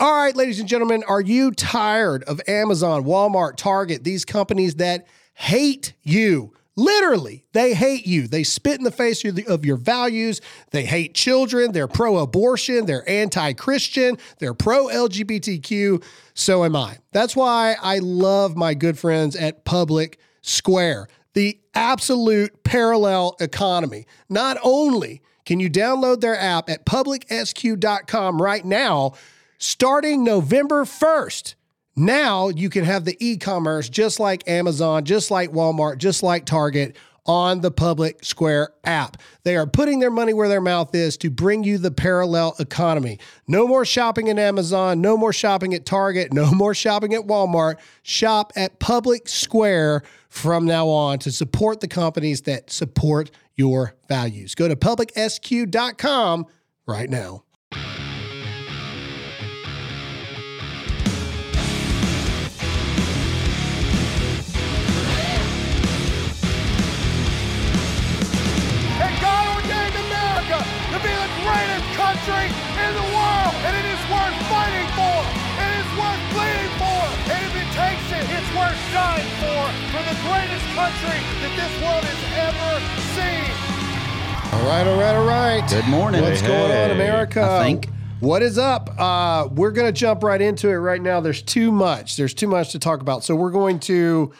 All right, ladies and gentlemen, are you tired of Amazon, Walmart, Target, these companies that hate you? Literally, they hate you. They spit in the face of your values. They hate children. They're pro abortion. They're anti Christian. They're pro LGBTQ. So am I. That's why I love my good friends at Public Square, the absolute parallel economy. Not only can you download their app at publicsq.com right now, starting November 1st. Now you can have the e commerce just like Amazon, just like Walmart, just like Target on the Public Square app. They are putting their money where their mouth is to bring you the parallel economy. No more shopping at Amazon, no more shopping at Target, no more shopping at Walmart. Shop at Public Square from now on to support the companies that support your values. Go to publicsq.com right now. The greatest country that this world has ever seen. All right, all right, all right. Good morning. What's Hey, going on, hey. America? I think. What is up? Uh, we're going to jump right into it right now. There's too much. There's too much to talk about. So we're going to.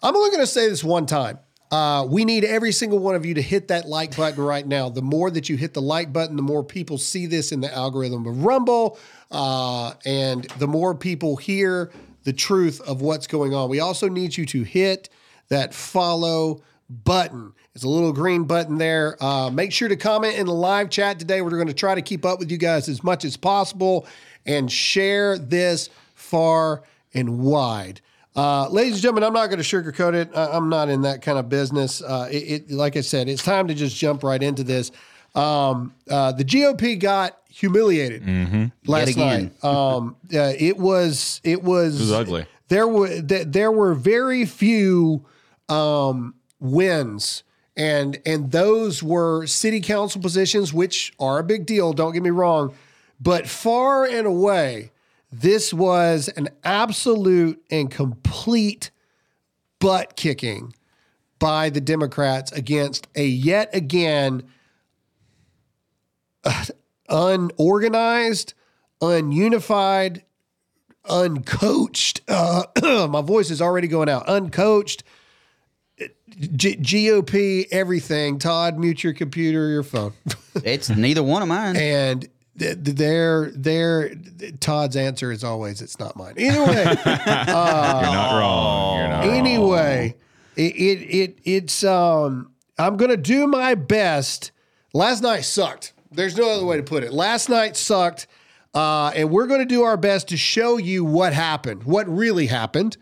I'm only going to say this one time. Uh, we need every single one of you to hit that like button right now. The more that you hit the like button, the more people see this in the algorithm of Rumble, uh, and the more people hear the truth of what's going on. We also need you to hit that follow button. It's a little green button there. Uh, make sure to comment in the live chat today. We're going to try to keep up with you guys as much as possible and share this far and wide. Uh, ladies and gentlemen, I'm not going to sugarcoat it. I- I'm not in that kind of business. Uh, it, it, like I said, it's time to just jump right into this. Um, uh, the GOP got humiliated last Yet again. night. Um, uh, it was it was, was ugly. There were th- there were very few um, wins, and and those were city council positions, which are a big deal. Don't get me wrong, but far and away, this was an absolute and complete butt kicking by the Democrats against a yet again unorganized, ununified, uncoached. Uh, my voice is already going out. Uncoached. G- GOP, everything. Todd, mute your computer, your phone. It's neither one of mine. and th- th- their their Todd's answer is always it's not mine. Either way, You're not wrong. You're not wrong. anyway, it, it it it's um I'm gonna do my best. Last night sucked. There's no other way to put it. Last night sucked, uh, and we're gonna do our best to show you what happened, what really happened.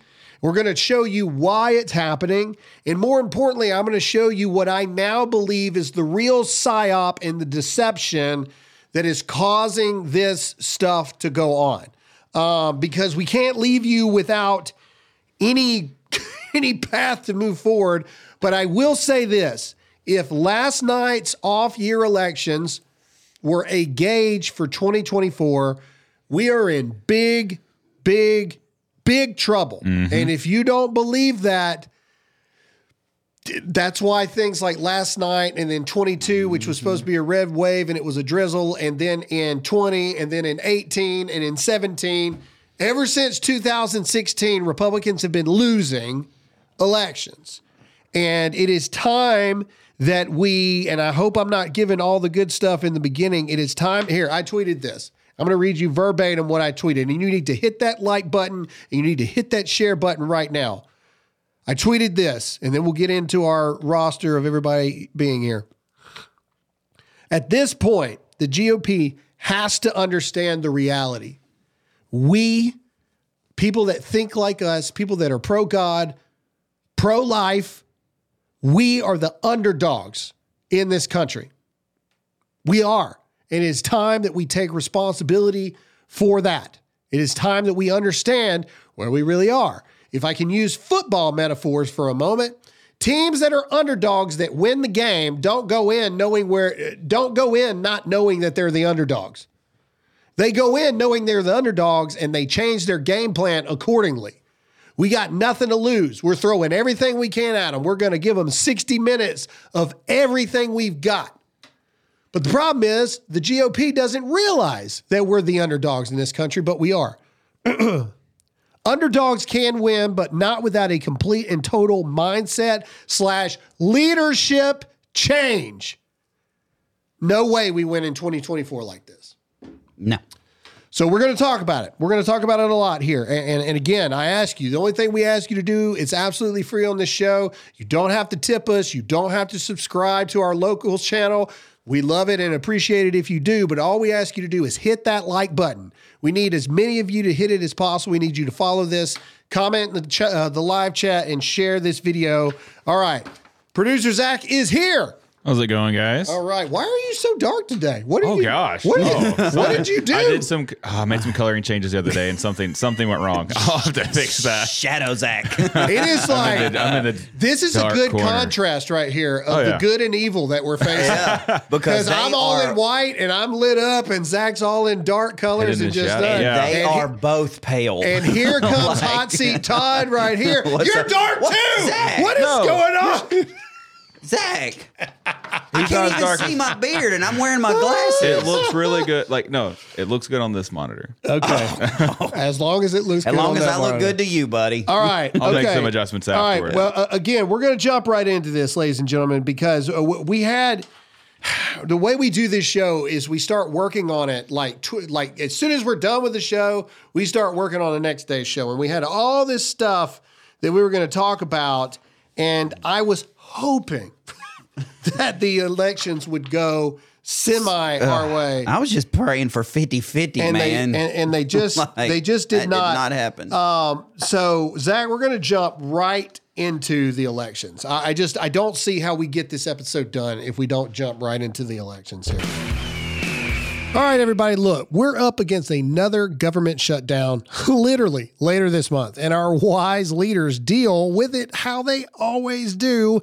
We're going to show you why it's happening. And more importantly, I'm going to show you what I now believe is the real psyop and the deception that is causing this stuff to go on. Um, because we can't leave you without any any path to move forward. But I will say this: if last night's off-year elections were a gauge for 2024, we are in big, big, big trouble. Mm-hmm. And if you don't believe that, that's why things like last night and then 22, which was supposed to be a red wave and it was a drizzle, and then in 20, and then in 18, and in 17, ever since 2016, Republicans have been losing elections. And it is time that we, and I hope I'm not giving all the good stuff in the beginning. It is time. Here, I tweeted this. I'm going to read you verbatim what I tweeted. And you need to hit that like button and you need to hit that share button right now. I tweeted this, and then we'll get into our roster of everybody being here. At this point, the GOP has to understand the reality. We, people that think like us, people that are pro God, pro life, we are the underdogs in this country. We are. It is time that we take responsibility for that. It is time that we understand where we really are. If I can use football metaphors for a moment, teams that are underdogs that win the game don't go in knowing where don't go in not knowing that they're the underdogs. They go in knowing they're the underdogs and they change their game plan accordingly. We got nothing to lose. We're throwing everything we can at them. We're going to give them 60 minutes of everything we've got. But the problem is the GOP doesn't realize that we're the underdogs in this country, but we are. Underdogs can win, but not without a complete and total mindset slash leadership change. No way we win in 2024 like this. No. So we're going to talk about it. We're going to talk about it a lot here. And, and, and again, I ask you, the only thing we ask you to do, it's absolutely free on this show. You don't have to tip us. You don't have to subscribe to our local channel. We love it and appreciate it if you do, but all we ask you to do is hit that like button. We need as many of you to hit it as possible. We need you to follow this, comment in the, ch- uh, the live chat, and share this video. All right. Producer Zach is here. How's it going, guys? All right. Why are you so dark today? What did Oh you, gosh! What did, Oh. you, what did you do? I did some. Oh, I made some coloring changes the other day, and something something went wrong. I'll have to fix that. Shadow Zach. It is like I'm in the, I'm in the this is a good corner. contrast right here of Oh, the good and evil that we're facing. because Because I'm all are, in white and I'm lit up, and Zach's all in dark colors and just shadow. done. Yeah. They and he- are both pale. and here comes Like- hot seat Todd right here. You're up? dark What? too. Zach, what is no. going on? Zach. I can't even dark. see my beard, and I'm wearing my glasses. It looks really good. Like no, it looks good on this monitor. okay, as long as it looks. Good. As good long on as that I look good to you, buddy. All right. I'll make okay. some adjustments All right. afterward. Well, uh, again, we're going to jump right into this, ladies and gentlemen, because uh, we had the way we do this show is we start working on it like tw- like as soon as we're done with the show, we start working on the next day's show, and we had all this stuff that we were going to talk about, and I was hoping that the elections would go semi our way. I was just praying for 50 50, And they man. and, and they just Like, they just did not did not happen. um, so Zach, we're going to jump right into the elections. I, I just I don't see how we get this episode done if we don't jump right into the elections here. All right, everybody, look, we're up against another government shutdown literally later this month, and our wise leaders deal with it how they always do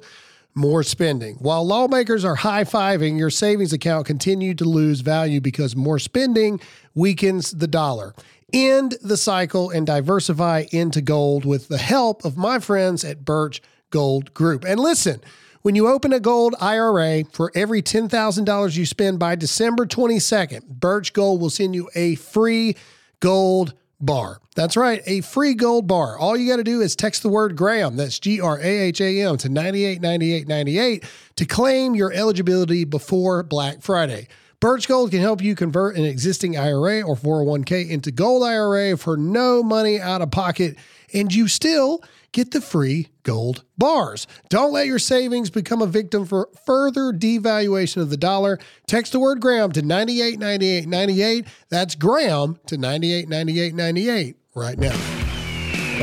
more spending. While lawmakers are high fiving, your savings account continued to lose value because more spending weakens the dollar. End the cycle and diversify into gold with the help of my friends at Birch Gold Group. And listen, when you open a gold IRA, for every $10,000 you spend by December 22nd, Birch Gold will send you a free gold bar. That's right, a free gold bar. All you got to do is text the word Graham, that's G R A H A M, to 989898 to claim your eligibility before Black Friday. Birch Gold can help you convert an existing IRA or 401k into gold IRA for no money out of pocket, and you still get the free gold bars. Don't let your savings become a victim for further devaluation of the dollar. Text the word Graham to 989898. That's Graham to 989898 right now.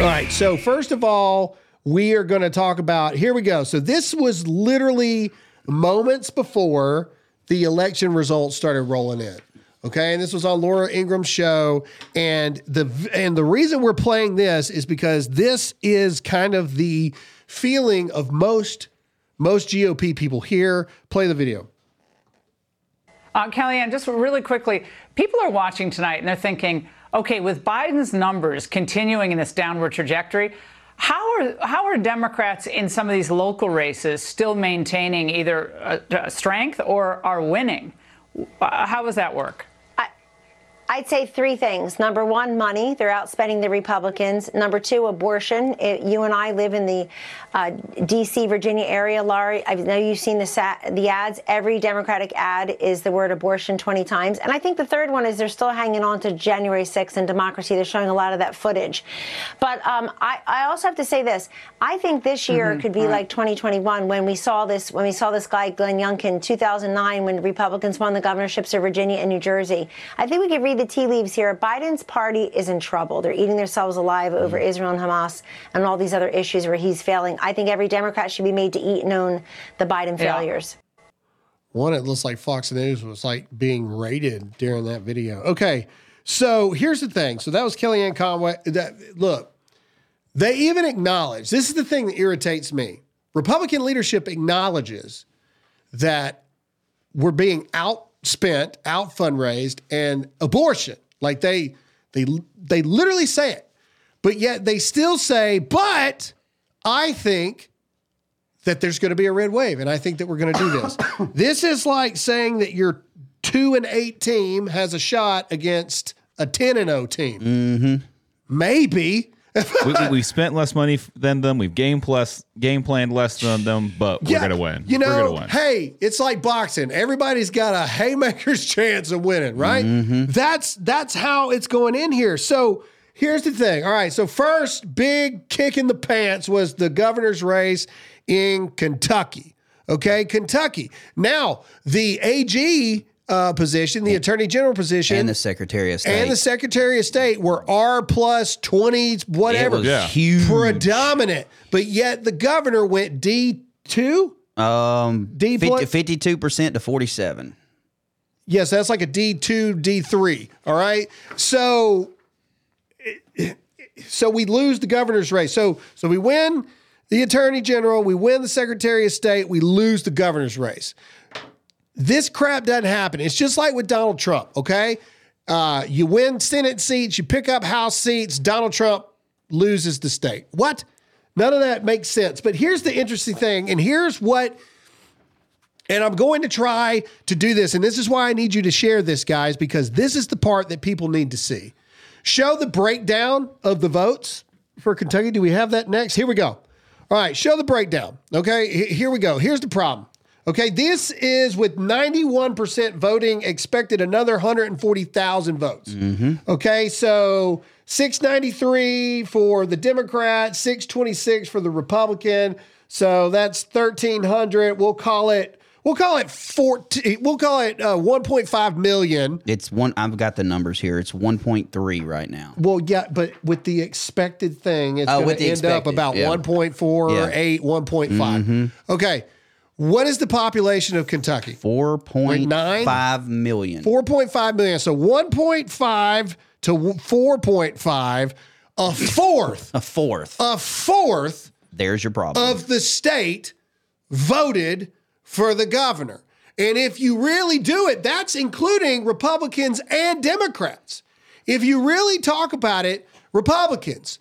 All right. So, first of all, we are going to talk about here we go. So, this was literally moments before the election results started rolling in. Okay, and this was on Laura Ingraham's show, and the and the reason we're playing this is because this is kind of the feeling of most most GOP people here. Play the video. Uh, Kellyanne, just really quickly, people are watching tonight and they're thinking, okay, with Biden's numbers continuing in this downward trajectory, how are how are Democrats in some of these local races still maintaining either uh, strength or are winning? Uh, how does that work? I'd say three things. Number one, money. They're outspending the Republicans. Number two, abortion. It, you and I live in the uh, D.C., Virginia area, Laurie. I know you've seen the, sa- the ads. Every Democratic ad is the word abortion 20 times. And I think the third one is they're still hanging on to January 6th and democracy. They're showing a lot of that footage. But um, I, I also have to say this. I think this year Mm-hmm. could be like 2021 when we saw this when we saw this guy Glenn Youngkin 2009 when Republicans won the governorships of Virginia and New Jersey. I think we could read the tea leaves here. Biden's party is in trouble. They're eating themselves alive over Mm-hmm. Israel and Hamas and all these other issues where he's failing. I think every Democrat should be made to eat and own the Biden Yeah. failures. One, it looks like Fox News was like being raided during that video. Okay, so here's the thing. So that was Kellyanne Conway. That look, they even acknowledge this is the thing that irritates me. Republican leadership acknowledges that we're being outspent, out fundraised, and abortion Like they they they literally say it. But yet they still say, "But I think that there's going to be a red wave and I think that we're going to do this." this is like saying that your 2 and 8 team has a shot against a 10 and 0 team. Mm-hmm. Maybe. we, we, we spent less money than them. We've game plus game planned less than them, but we're gonna win. You we're know, gonna win. hey, it's like boxing. Everybody's got a haymaker's chance of winning, right? Mm-hmm. That's that's how it's going in here. So here's the thing. All right. So first big kick in the pants was the governor's race in Kentucky. Okay, Kentucky. Now the AG uh, position, the Attorney General position, and the Secretary of State. and the Secretary of State were R plus twenties, it whatever, was Yeah. huge. predominant. But yet the governor went D two. um, D plus- 52 percent to 47. Yes, that's like a D2, D3. All right. So so we lose the governor's race. So so we win the attorney general, we win the secretary of state, we lose the governor's race. This crap doesn't happen. It's just like with Donald Trump, okay? Uh, you win Senate seats, you pick up House seats, Donald Trump loses the state. What? None of that makes sense. But here's the interesting thing, and here's what and I'm going to try to do this. And this is why I need you to share this, guys, because this is the part that people need to see. Show the breakdown of the votes for Kentucky. Do we have that next? Here we go. All right, show the breakdown. Okay, here we go. Here's the problem. Okay, this is with 91% voting, expected another 140,000 votes. Mm-hmm. Okay, so 693 for the Democrat, 626 for the Republican. So that's 1,300. We'll call it. We'll call it 14. We'll call it uh, 1.5 million. It's one. I've got the numbers here. It's 1.3 right now. Well, yeah, but with the expected thing, it's Oh, going with to the end up expected, about yeah. 1.4, Yeah. 8, 1.5. Okay. What is the population of Kentucky? 4.5 million. 4.5 million. So 1.5 to 4.5, a fourth, A fourth. a fourth There's your problem. of the state voted for the governor. And if you really do it, that's including Republicans and Democrats. If you really talk about it, Republicans,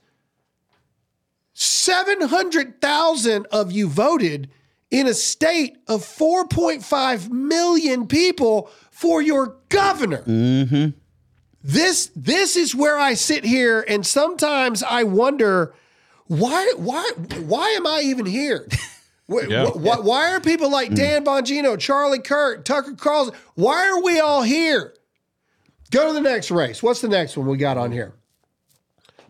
700,000 of you voted in a state of 4.5 million people for your governor. Mm-hmm. This this is where I sit here and sometimes I wonder why why why am I even here? Why, Yeah. why, why are people like Dan Bongino, Charlie Kirk, Tucker Carlson? Why are we all here? Go to the next race. What's the next one we got on here?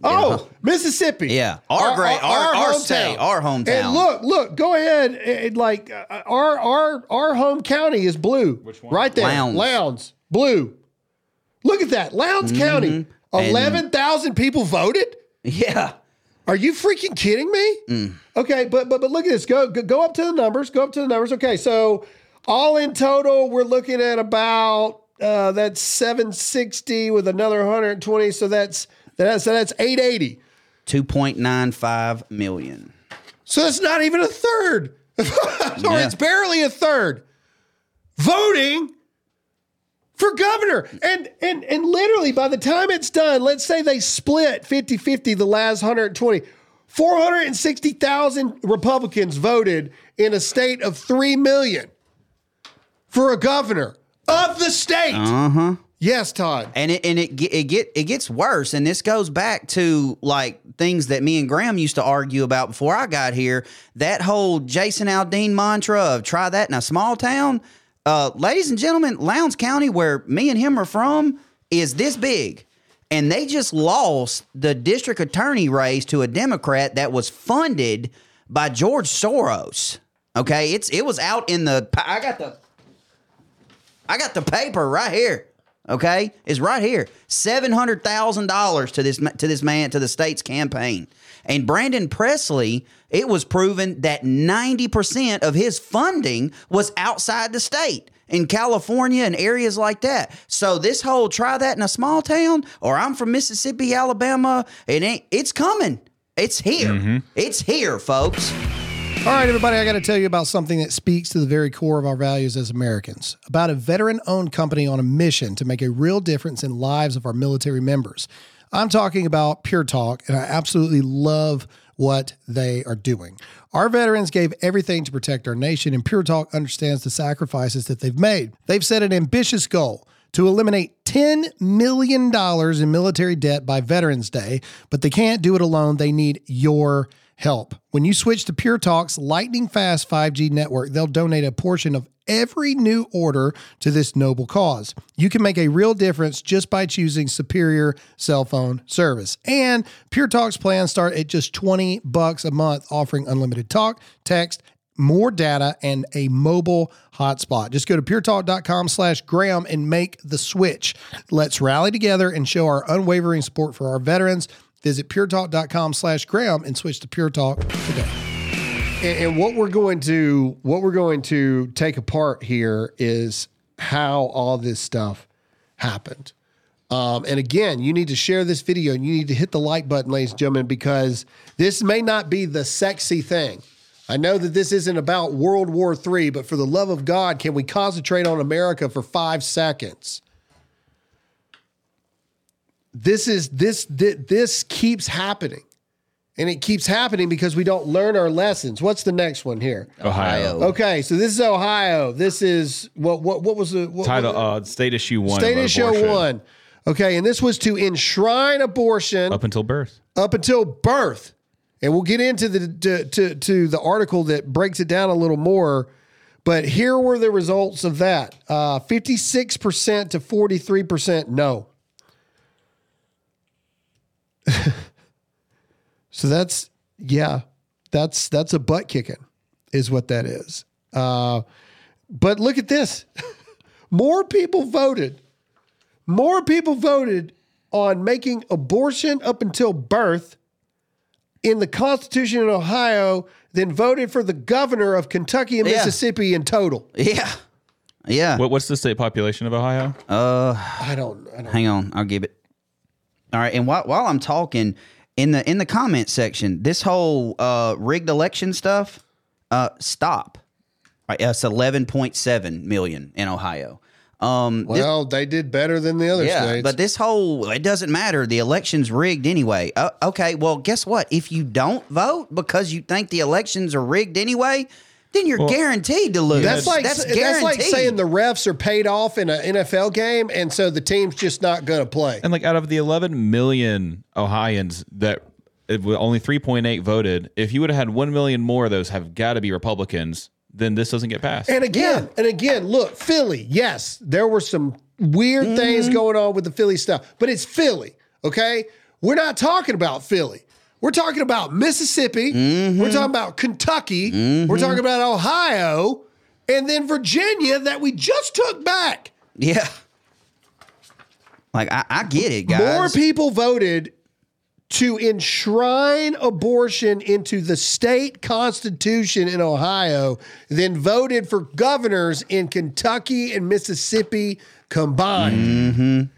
Oh, Mississippi. Yeah. Our great- our- our state, our hometown. And look, look, go ahead. and, like uh, our our our home county is blue. Which one? Right there. Lowndes. Lowndes. Blue. Look at that. Lowndes Mm-hmm. County. 11,000 people voted? yeah. Are you freaking kidding me? Mm. Okay, but but but look at this. Go, go go up to the numbers. Go up to the numbers. Okay, so all in total, we're looking at about uh, that's 760 with another 120. So that's that's so that's 880. 2.95 million. So that's not even a third. or Yeah. it's barely a third voting for governor. And and and literally by the time it's done, let's say they split 50-50 the last 120. 460,000 Republicans voted in a state of 3 million for a governor of the state. Uh-huh. Yes, Todd. And it and it it get it gets worse, and this goes back to like things that me and Graham used to argue about before I got here. That whole Jason Aldean mantra of "try that in a small town," uh, ladies and gentlemen, Lowndes County, where me and him are from, is this big, and they just lost the district attorney race to a Democrat that was funded by George Soros. Okay, it's it was out in the. I got the I got the paper right here. Okay, is right here. Seven hundred thousand dollars to this to this man to the state's campaign. And Brandon Presley, it was proven that ninety percent of his funding was outside the state in California and areas like that. So this whole try that in a small town, or I'm from Mississippi, Alabama, it ain't. It's coming. It's here. Mm-hmm. It's here, folks. All right, everybody, I got to tell you about something that speaks to the very core of our values as Americans about a veteran owned company on a mission to make a real difference in lives of our military members. I'm talking about Pure Talk, and I absolutely love what they are doing. Our veterans gave everything to protect our nation, and Pure Talk understands the sacrifices that they've made. They've set an ambitious goal to eliminate $10 million in military debt by Veterans Day, but they can't do it alone. They need your help. When you switch to Pure Talk's lightning fast 5G network, they'll donate a portion of every new order to this noble cause. You can make a real difference just by choosing superior cell phone service. And Pure Talk's plans start at just 20 bucks a month, offering unlimited talk, text, more data, and a mobile hotspot. Just go to puretalk.com slash Graham and make the switch. Let's rally together and show our unwavering support for our veterans. Visit puretalk.com slash Graham and switch to Pure Talk today. And, and what we're going to what we're going to take apart here is how all this stuff happened. Um, and again, you need to share this video and you need to hit the like button, ladies and gentlemen, because this may not be the sexy thing. I know that this isn't about World War III, but for the love of God, can we concentrate on America for five seconds? This is this this, this keeps happening. And it keeps happening because we don't learn our lessons. What's the next one here? Ohio. Okay, so this is Ohio. This is what what what was the what, Title what- uh, state issue one. State of issue abortion. one. Okay, and this was to enshrine abortion Up until birth. up until birth. And we'll get into the to, to, to the article that breaks it down a little more. But here were the results of that: uh, fifty-six percent to forty-three percent no. so that's yeah, that's that's a butt kicking, is what that is. Uh, but look at this: more people voted. More people voted on making abortion up until birth in the Constitution in Ohio than voted for the governor of Kentucky and Yeah. Mississippi in total. Yeah. Yeah. What, what's the state population of Ohio? I don't. I don't. Hang on, I'll give it. All right, and while, while I'm talking in the in the comment section, this whole uh, rigged election stuff, uh, stop. Right, it's 11.7 million in Ohio. Um, this- Well, they did better than the other yeah, states. but this whole it doesn't matter. The election's rigged anyway. Uh, okay, well, guess what? If you don't vote because you think the elections are rigged anyway, then you're guaranteed to lose. that's like that's that's, guaranteed. like saying the refs are paid off in an NFL game, and so the team's just not going to play. And like out of the 11 million Ohioans that it, only 3.8 voted, if you would have had 1 million more of those have got to be Republicans, then this doesn't get passed. And again, and again, look, Philly. Yes, there were some weird Mm-hmm. things going on with the Philly stuff, but it's Philly. Okay, we're not talking about Philly. We're talking about Mississippi. Mm-hmm. We're talking about Kentucky. We're talking about Ohio, and then Virginia that we just took back. yeah. Like I, I get it, guys. More people voted to enshrine abortion into the state constitution in Ohio than voted for governors in Kentucky and Mississippi combined.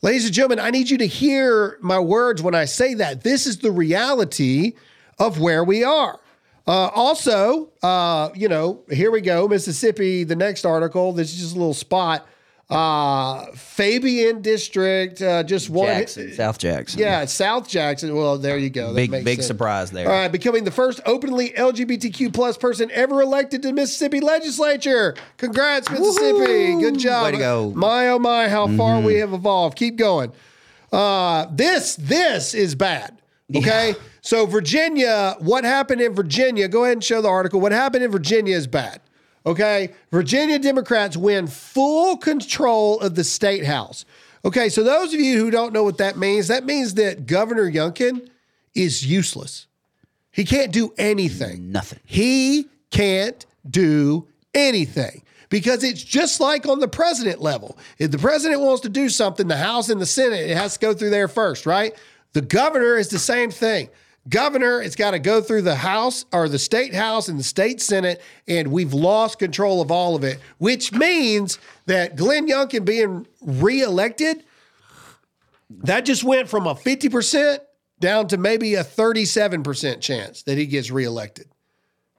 Ladies and gentlemen, I need you to hear my words when I say that. This is the reality of where we are. Uh, also, uh, you know, here we go, Mississippi. The next article. This is just a little spot. Uh, Fabian District, uh, just one. Jackson, South Jackson. Yeah, South Jackson. Well, there you go. That Big big sense. surprise there. All right, becoming the first openly LGBTQ plus person ever elected to Mississippi legislature. Congrats, Mississippi. Good job. Way to go. Mm-hmm. My oh my, how far we have evolved. Keep going. Uh, this this is bad. Okay. So Virginia, what happened in Virginia? Go ahead and show the article. What happened in Virginia is bad. Okay. Virginia Democrats win full control of the state house. Okay. So those of you who don't know what that means, that means that Governor Youngkin is useless. He can't do anything. Nothing. He can't do anything because it's just like on the president level. If the president wants to do something, the House and the Senate, it has to go through there first, right? The governor is the same thing. Governor, it's got to go through the House or the state House and the state Senate, and we've lost control of all of it, which means that Glenn Youngkin being reelected, that just went from a 50% down to maybe a 37% chance that he gets reelected.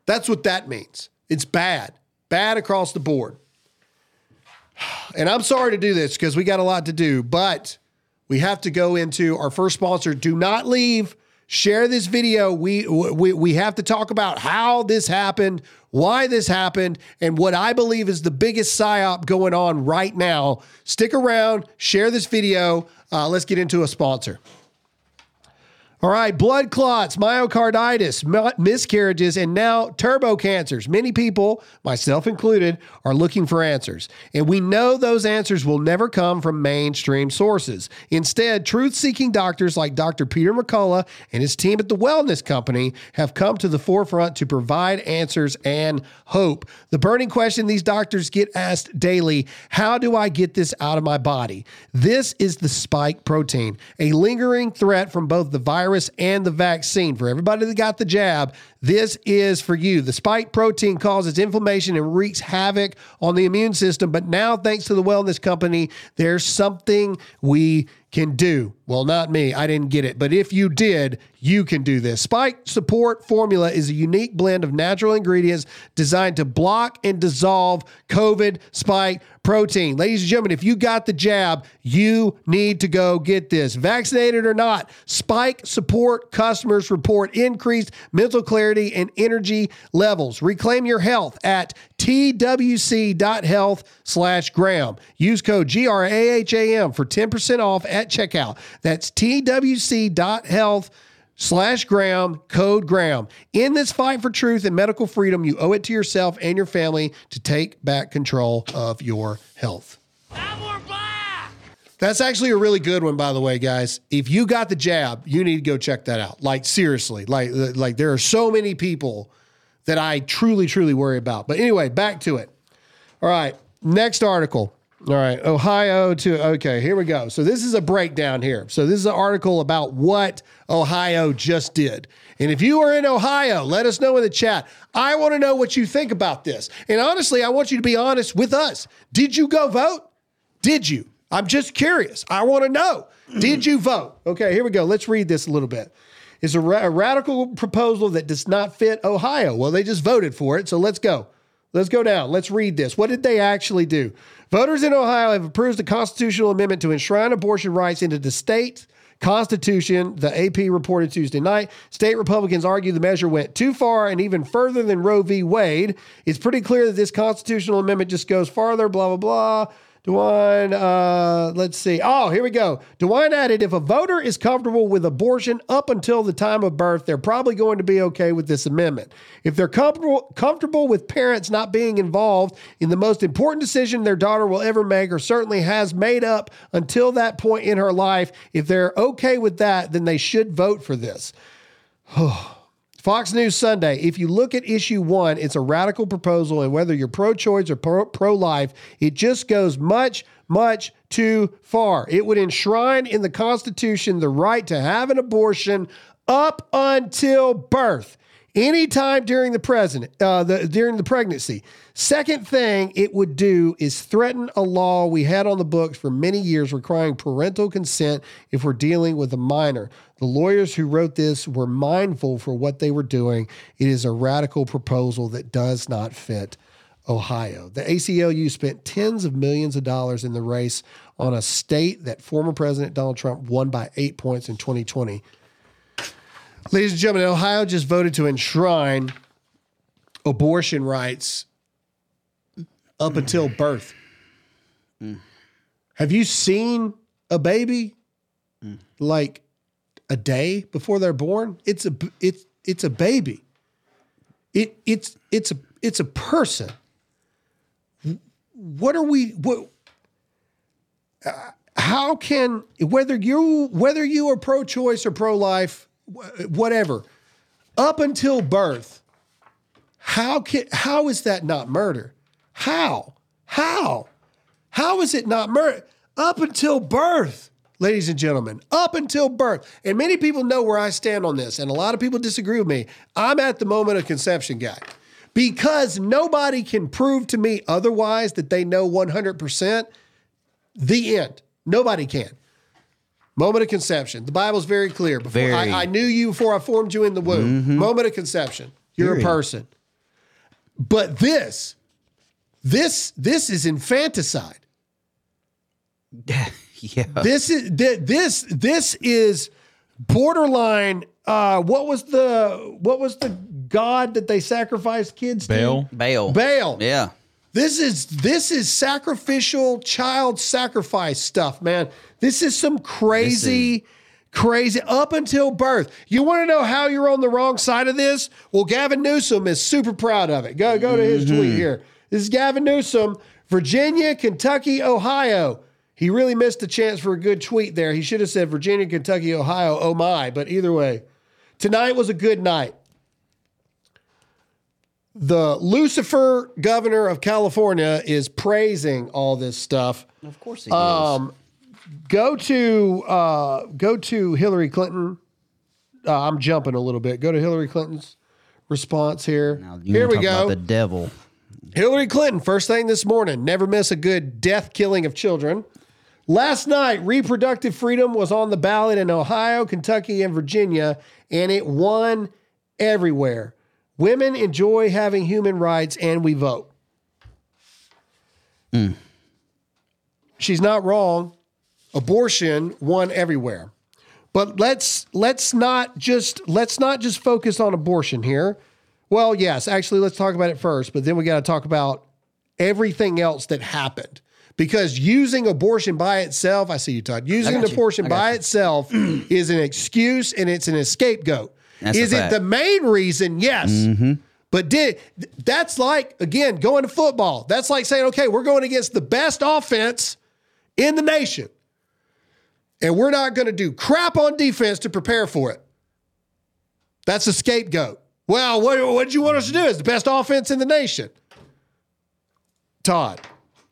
That's what that means. It's bad, bad across the board. And I'm sorry to do this because we got a lot to do, but we have to go into our first sponsor. Do not leave. Share this video. We we we have to talk about how this happened, why this happened, and what I believe is the biggest psyop going on right now. Stick around. Share this video. Uh, let's get into a sponsor. All right, blood clots, myocarditis, miscarriages, and now turbo cancers. Many people, myself included, are looking for answers. And we know those answers will never come from mainstream sources. Instead, truth seeking doctors like Dr. Peter McCullough and his team at the Wellness Company have come to the forefront to provide answers and hope. The burning question these doctors get asked daily how do I get this out of my body? This is the spike protein, a lingering threat from both the virus and the vaccine. For everybody that got the jab, this is for you. The spike protein causes inflammation and wreaks havoc on the immune system. But now, thanks to the Wellness Company, there's something we can do. Well, not me. I didn't get it. But if you did, you can do this. Spike Support Formula is a unique blend of natural ingredients designed to block and dissolve COVID spike protein. Ladies and gentlemen, if you got the jab, you need to go get this. Vaccinated or not, Spike Support customers report increased mental clarity and energy levels. Reclaim your health at twc.health slash Graham. Use code GRAHAM for 10% off at checkout. That's twc.health slash Graham, code Graham. In this fight for truth and medical freedom, you owe it to yourself and your family to take back control of your health. That's actually a really good one, by the way, guys. If you got the jab, you need to go check that out. Like seriously, like uh, like there are so many people that I truly, truly worry about. But anyway, back to it. All right, next article. All right, Ohio to okay, here we go. So this is a breakdown here. So this is an article about what Ohio just did. And if you are in Ohio, let us know in the chat. I want to know what you think about this. And honestly, I want you to be honest with us. Did you go vote? Did you? I'm just curious. I want to know. Did you vote? Okay, here we go. Let's read this a little bit. It's a, ra- a radical proposal that does not fit Ohio. Well, they just voted for it. So let's go. Let's go down. Let's read this. What did they actually do? Voters in Ohio have approved a constitutional amendment to enshrine abortion rights into the state constitution, the AP reported Tuesday night. State Republicans argue the measure went too far and even further than Roe v. Wade. It's pretty clear that this constitutional amendment just goes farther, blah, blah, blah. DeWine, uh, let's see. Oh, here we go. DeWine added if a voter is comfortable with abortion up until the time of birth, they're probably going to be okay with this amendment. If they're comfortable comfortable with parents not being involved in the most important decision their daughter will ever make or certainly has made up until that point in her life, if they're okay with that, then they should vote for this. Fox News Sunday. If you look at issue one, it's a radical proposal, and whether you're pro choice or pro life, it just goes much, much too far. It would enshrine in the Constitution the right to have an abortion up until birth. Anytime during the president, uh, the, during the pregnancy. Second thing it would do is threaten a law we had on the books for many years requiring parental consent if we're dealing with a minor. The lawyers who wrote this were mindful for what they were doing. It is a radical proposal that does not fit Ohio. The ACLU spent tens of millions of dollars in the race on a state that former President Donald Trump won by eight points in 2020. Ladies and gentlemen, Ohio just voted to enshrine abortion rights up until birth. Have you seen a baby like a day before they're born? It's a it's it's a baby. It it's it's a it's a person. What are we what uh, how can whether you whether you are pro-choice or pro-life whatever. Up until birth how can how is that not murder? How? How? How is it not murder up until birth ladies and gentlemen up until birth. And many people know where i stand on this and a lot of people disagree with me. I'm at the moment of conception guy. Because nobody can prove to me otherwise that they know 100% the end. Nobody can Moment of conception. The Bible's very clear. Before Very. I, I knew you before I formed you in the womb. Moment of conception. You're Period. a person. But this, this, this is infanticide. yeah. This is this this is borderline. Uh, what was the what was the god that they sacrificed kids to? Baal. Bail. Baal. Yeah. This is this is sacrificial child sacrifice stuff, man. This is some crazy, crazy up until birth. You want to know how you're on the wrong side of this? Well, Gavin Newsom is super proud of it. Go go to his tweet mm-hmm. here. This is Gavin Newsom, Virginia, Kentucky, Ohio. He really missed a chance for a good tweet there. He should have said Virginia, Kentucky, Ohio. Oh my! But either way, tonight was a good night the Lucifer governor of California is praising all this stuff. Of course he Um, go to uh, go to Hillary Clinton. Uh, I'm jumping a little bit. Go to Hillary Clinton's response here. You here we talk about go. The devil. Hillary Clinton, first thing this morning, never miss a good death killing of children. Last night, reproductive freedom was on the ballot in Ohio, Kentucky, and Virginia, and it won everywhere. Women enjoy having human rights, and we vote. Mm. She's not wrong. Abortion won everywhere. But let's let's not just let's not just focus on abortion here. Well, yes, actually let's talk about it first, but then we got to talk about everything else that happened. Because using abortion by itself, I see you, Todd. Using you. abortion by you. itself is an excuse and it's an scapegoat. That's is it the main reason? Yes. But did that's like again going to football. That's like saying, okay, we're going against the best offense in the nation. And we're not going to do crap on defense to prepare for it. That's a scapegoat. Well, what, what did you want us to do? It's the best offense in the nation. Todd.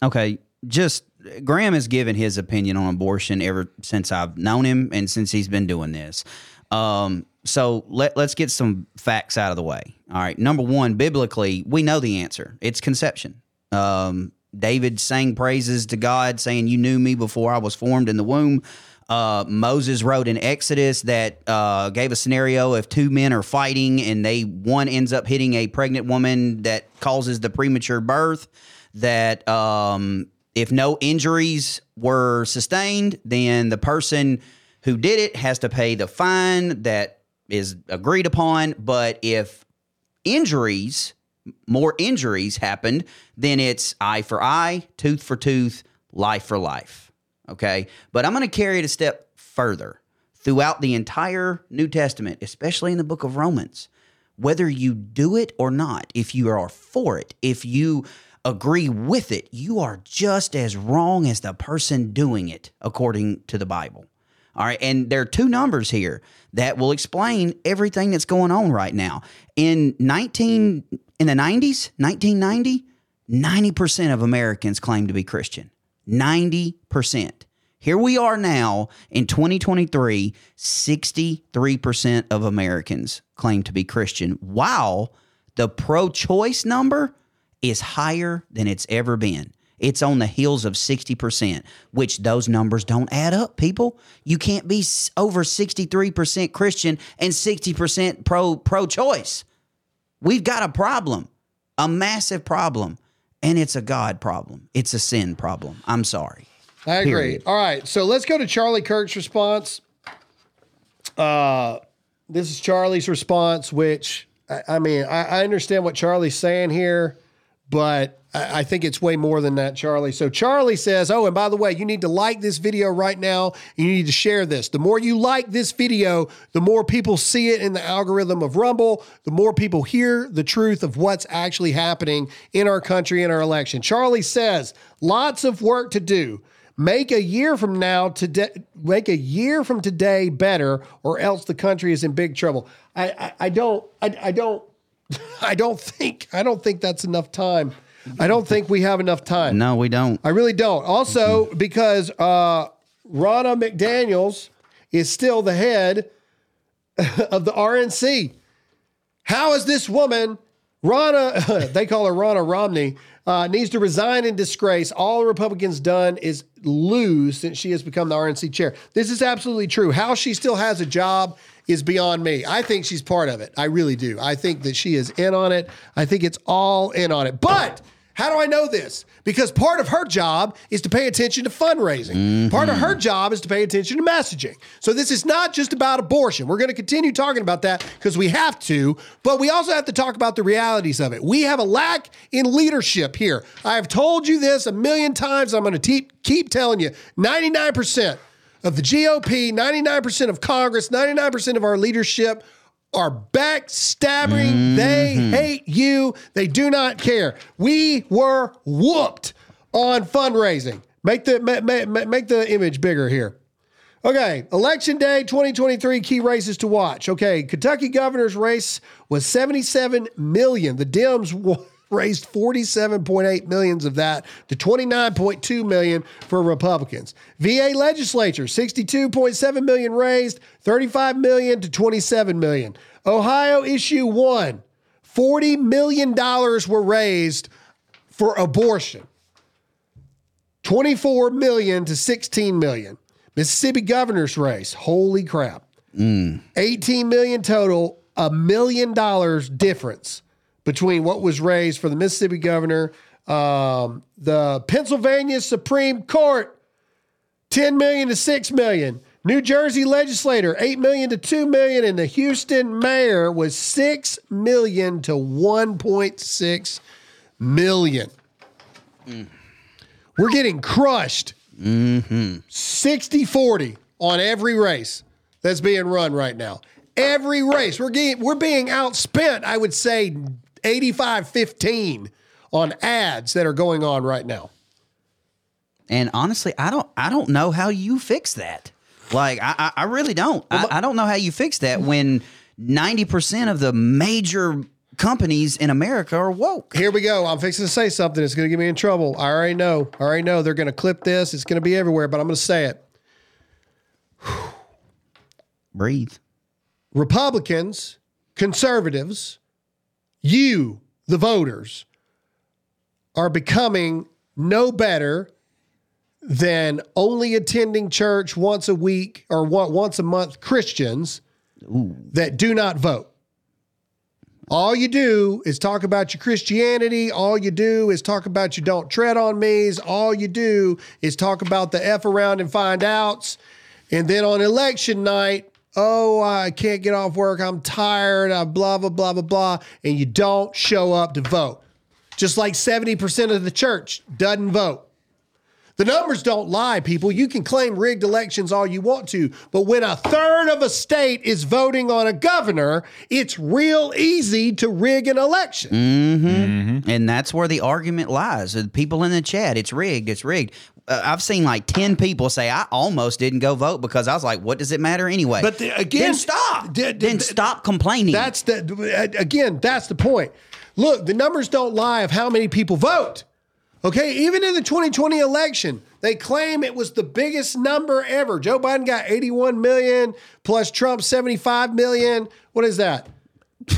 Okay, just Graham has given his opinion on abortion ever since I've known him and since he's been doing this. Um, so let, let's get some facts out of the way. All right. Number one, biblically, we know the answer. It's conception. Um, David sang praises to God, saying, You knew me before I was formed in the womb. Uh, Moses wrote in Exodus that uh, gave a scenario if two men are fighting and they one ends up hitting a pregnant woman that causes the premature birth. That um, if no injuries were sustained, then the person who did it has to pay the fine that is agreed upon. But if injuries, more injuries happened, then it's eye for eye, tooth for tooth, life for life. Okay. But I'm going to carry it a step further. Throughout the entire New Testament, especially in the book of Romans, whether you do it or not, if you are for it, if you agree with it, you are just as wrong as the person doing it, according to the Bible. All right. And there are two numbers here that will explain everything that's going on right now. In 19 in the 90s, 1990, 90% of Americans claim to be Christian. 90%. Here we are now in 2023, 63% of Americans claim to be Christian, while the pro choice number is higher than it's ever been. It's on the heels of 60%, which those numbers don't add up, people. You can't be over 63% Christian and 60% pro pro choice. We've got a problem, a massive problem, and it's a God problem. It's a sin problem. I'm sorry. I agree. Period. All right. So let's go to Charlie Kirk's response. Uh, this is Charlie's response, which I, I mean, I, I understand what Charlie's saying here, but I, think it's way more than that, Charlie. So Charlie says, Oh, and by the way, you need to like this video right now. You need to share this. The more you like this video, the more people see it in the algorithm of Rumble, the more people hear the truth of what's actually happening in our country in our election. Charlie says, lots of work to do. Make a year from now today, make a year from today better, or else the country is in big trouble. I, I, I don't, I, I don't, I don't think, I don't think that's enough time. I don't think we have enough time. No, we don't. I really don't. Also, because uh, Ronna McDaniels is still the head of the RNC. How is this woman, Ronna, they call her Ronna Romney, uh, needs to resign in disgrace. All the Republicans done is lose since she has become the RNC chair. This is absolutely true. How she still has a job is beyond me. I think she's part of it. I really do. I think that she is in on it. I think it's all in on it. But how do I know this? Because part of her job is to pay attention to fundraising. Part of her mm-hmm. job is to pay attention to messaging. So this is not just about abortion. We're going to continue talking about that because we have to, but we also have to talk about the realities of it. We have a lack in leadership here. I have told you this a million times. I'm going to keep keep telling you 99% of the GOP, 99% of Congress, 99% of our leadership are backstabbing. They mm-hmm. hate you. They do not care. We were whooped on fundraising. Make the ma- ma- ma- make the image bigger here. Okay, election day 2023 key races to watch. Okay, Kentucky governor's race was 77 million. The Dems wa- raised 47.8 millions of that to 29.2 million for Republicans. VA legislature 62.7 million raised, 35 million to 27 million. Ohio issue 1 40 million dollars were raised for abortion. 24 million to 16 million. Mississippi governor's race. Holy crap. Mm. 18 million total, a million dollars difference between what was raised for the Mississippi governor, um, the Pennsylvania Supreme Court, 10 million to 6 million. New Jersey legislator, 8 million to 2 million, and the Houston mayor was 6 million to 1.6 million. We're getting crushed 60 40 on every race that's being run right now. Every race. We're getting we're being outspent, I would say 85 15 on ads that are going on right now. And honestly, I don't I don't know how you fix that. Like I I, I really don't. I, I don't know how you fix that when ninety percent of the major companies in America are woke. Here we go. I'm fixing to say something. It's going to get me in trouble. I already know. I already know they're going to clip this. It's going to be everywhere, but I'm going to say it. Breathe. Republicans, conservatives, you, the voters, are becoming no better than only attending church once a week or once a month Christians that do not vote. All you do is talk about your Christianity. All you do is talk about you don't tread on me's. All you do is talk about the F around and find outs. And then on election night, oh, I can't get off work. I'm tired. I blah, blah, blah, blah, blah. And you don't show up to vote. Just like 70% of the church doesn't vote. The numbers don't lie, people. You can claim rigged elections all you want to, but when a third of a state is voting on a governor, it's real easy to rig an election. And that's where the argument lies. The people in the chat, it's rigged, it's rigged. Uh, I've seen like 10 people say, I almost didn't go vote because I was like, what does it matter anyway? But the- again- then stop. D- d- then d- stop complaining. That's the again, that's the point. Look, the numbers don't lie of how many people vote. Okay, even in the 2020 election, they claim it was the biggest number ever. Joe Biden got 81 million plus Trump 75 million. What is that?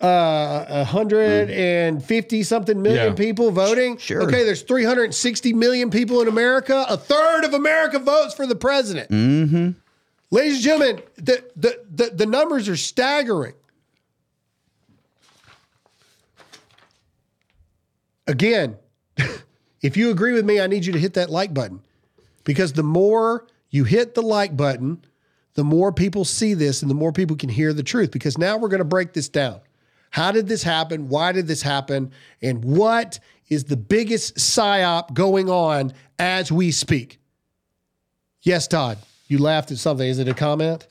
uh, 150 something million Yeah. people voting. Sure. Okay, there's 360 million people in America. A third of America votes for the president. Mm-hmm. Ladies and gentlemen, the, the, the, the numbers are staggering. Again, if you agree with me, I need you to hit that like button because the more you hit the like button, the more people see this and the more people can hear the truth. Because now we're going to break this down. How did this happen? Why did this happen? And what is the biggest psyop going on as we speak? Yes, Todd, you laughed at something. Is it a comment?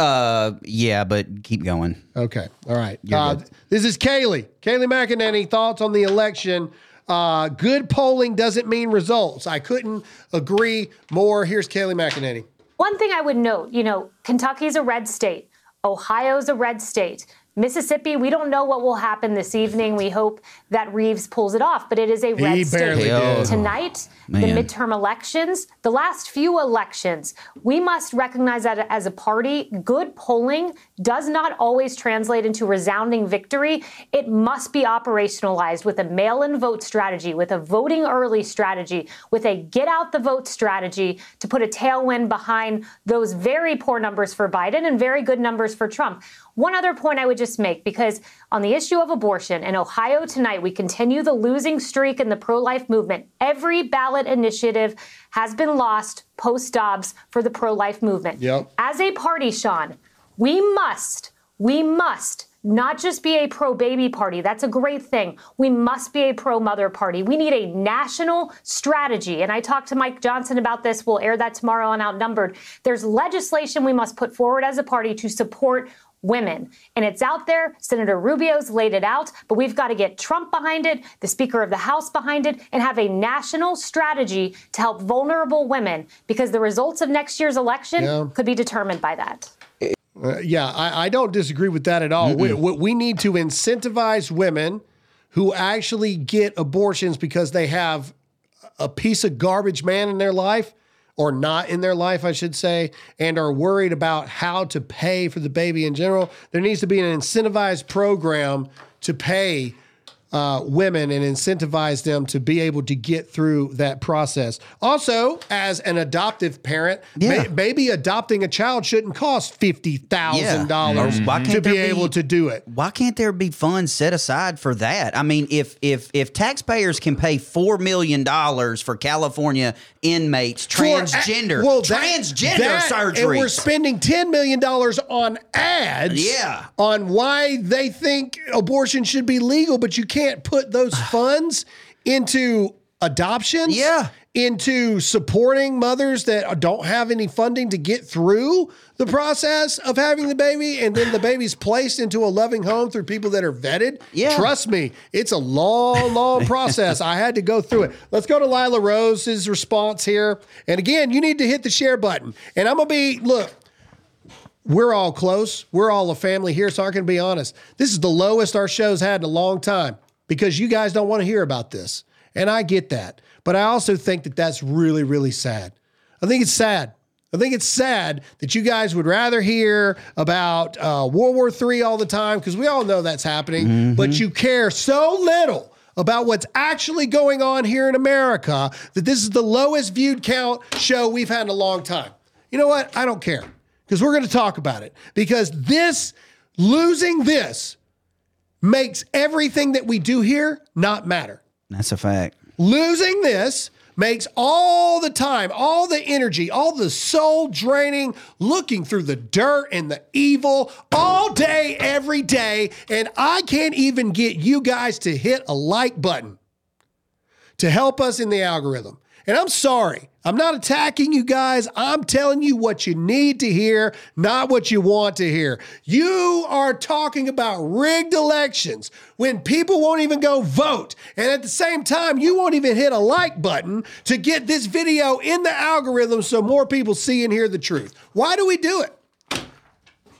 uh, yeah, but keep going. Okay. All right. Uh, this is Kayleigh. Kayleigh McEnany, thoughts on the election. Uh, good polling doesn't mean results. I couldn't agree more. Here's Kayleigh McEnany. One thing I would note, you know, Kentucky's a red state, Ohio's a red state, Mississippi, we don't know what will happen this evening. We hope that Reeves pulls it off, but it is a red state. did. Tonight, Man. the midterm elections, the last few elections, we must recognize that as a party, good polling does not always translate into resounding victory. It must be operationalized with a mail in vote strategy, with a voting early strategy, with a get out the vote strategy to put a tailwind behind those very poor numbers for Biden and very good numbers for Trump. One other point I would just make because on the issue of abortion in Ohio tonight, we continue the losing streak in the pro life movement. Every ballot initiative has been lost post Dobbs for the pro life movement. Yep. As a party, Sean, we must, we must not just be a pro baby party. That's a great thing. We must be a pro mother party. We need a national strategy. And I talked to Mike Johnson about this. We'll air that tomorrow on Outnumbered. There's legislation we must put forward as a party to support women. And it's out there. Senator Rubio's laid it out, but we've got to get Trump behind it, the Speaker of the House behind it, and have a national strategy to help vulnerable women because the results of next year's election Yeah. could be determined by that. Uh, yeah, I, I don't disagree with that at all. We, we, we need to incentivize women who actually get abortions because they have a piece of garbage man in their life or not in their life, I should say, and are worried about how to pay for the baby in general. There needs to be an incentivized program to pay uh, women and incentivize them to be able to get through that process. Also, as an adoptive parent, Yeah. may- maybe adopting a child shouldn't cost fifty thousand Yeah. dollars Or why to be there be- able to do it. Why can't there be funds set aside for that? I mean, if if if taxpayers can pay four million dollars for California inmates For- transgender well, that- transgender that- surgery, And we're spending $10 million on ads Yeah. on why they think abortion should be legal, but you can't put those funds into adoptions. Yeah. Into supporting mothers that don't have any funding to get through the process of having the baby, and then the baby's placed into a loving home through people that are vetted. Yeah. Trust me, it's a long, long process. I had to go through it. Let's go to Lila Rose's response here. And again, you need to hit the share button. And I'm gonna be look. We're all close. We're all a family here, so I can be honest. This is the lowest our show's had in a long time because you guys don't want to hear about this. And I get that. But I also think that that's really, really sad. I think it's sad. I think it's sad that you guys would rather hear about uh, World War III all the time because we all know that's happening, but you care so little about what's actually going on here in America that this is the lowest viewed count show we've had in a long time. You know what? I don't care because we're going to talk about it because this, losing this, makes everything that we do here not matter. that's a fact. Losing this makes all the time, all the energy, all the soul draining, looking through the dirt and the evil all day, every day. And I can't even get you guys to hit a like button to help us in the algorithm. And I'm sorry, I'm not attacking you guys. I'm telling you what you need to hear, not what you want to hear. You are talking about rigged elections when people won't even go vote. And at the same time, you won't even hit a like button to get this video in the algorithm so more people see and hear the truth. Why do we do it?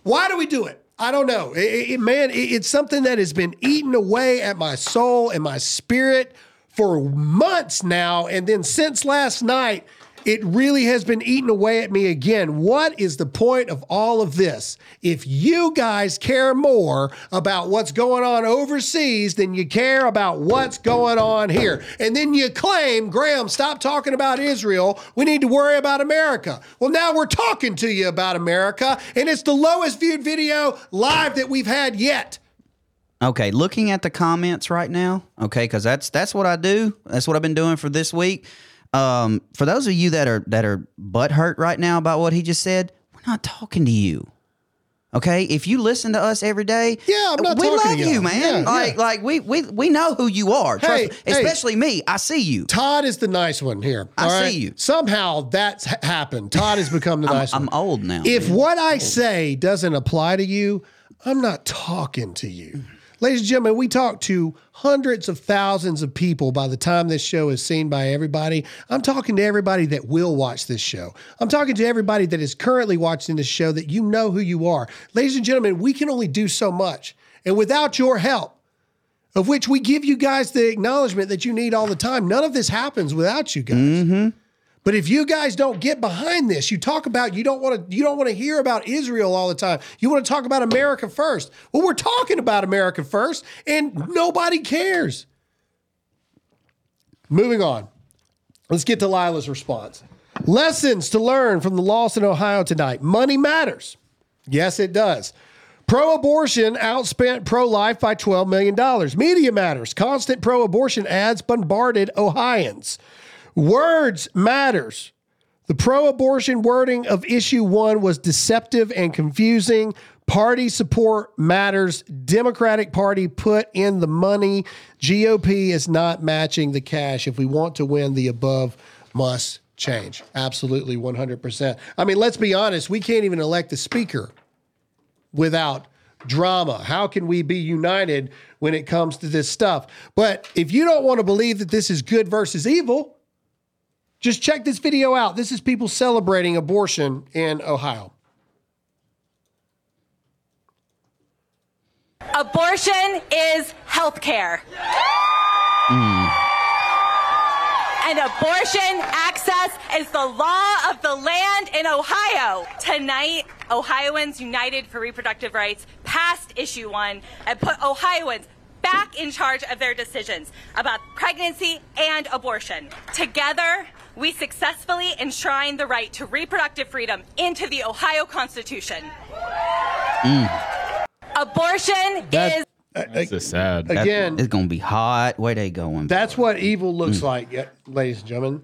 Why do we do it? I don't know. It- it- man, it- it's something that has been eating away at my soul and my spirit for months now. And then since last night, it really has been eating away at me again. What is the point of all of this? If you guys care more about what's going on overseas than you care about what's going on here, and then you claim, Graham, stop talking about Israel. We need to worry about America. Well, now we're talking to you about America, and it's the lowest viewed video live that we've had yet. Okay, looking at the comments right now, okay, because that's that's what I do. That's what I've been doing for this week. Um, for those of you that are that are butthurt right now about what he just said, we're not talking to you. Okay, if you listen to us every day, Yeah, I'm not we love you, y'all. man. Yeah, like yeah. like we we we know who you are. Trust Hey, me. hey. especially me. I see you. Todd is the nice one here. I see you. Somehow that's happened. Todd has become the nice one. I'm old now. If what I say doesn't apply to you, I'm not talking to you. Ladies and gentlemen, we talk to hundreds of thousands of people by the time this show is seen by everybody. I'm talking to everybody that will watch this show. I'm talking to everybody that is currently watching this show that you know who you are. Ladies and gentlemen, we can only do so much. and without your help, of which we give you guys the acknowledgement that you need all the time. None of this happens without you guys. Mm-hmm. But if you guys don't get behind this, you talk about you don't want to you don't want to hear about Israel all the time. You want to talk about America first. Well, we're talking about America first, and nobody cares. Moving on. Let's get to Lila's response. Lessons to learn from the loss in Ohio tonight. Money matters. Yes, it does. Pro abortion outspent pro life by $12 million. Media matters. Constant pro abortion ads bombarded Ohioans. Words matters. The pro abortion wording of issue one was deceptive and confusing. Party support matters. Democratic Party put in the money. GOP is not matching the cash. If we want to win, the above must change. Absolutely 100%. I mean, let's be honest, we can't even elect a speaker without drama. How can we be united when it comes to this stuff? But if you don't want to believe that this is good versus evil, just check this video out. This is people celebrating abortion in Ohio. Abortion is health care. Hmm. And abortion access is the law of the land in Ohio. Tonight, Ohioans United for Reproductive Rights passed issue one and put Ohioans back in charge of their decisions about pregnancy and abortion. Together, we successfully enshrined the right to reproductive freedom into the Ohio Constitution. Abortion That- is This is sad. That- Again, it's gonna be hot. Where they going? that's what evil looks like, ladies and gentlemen.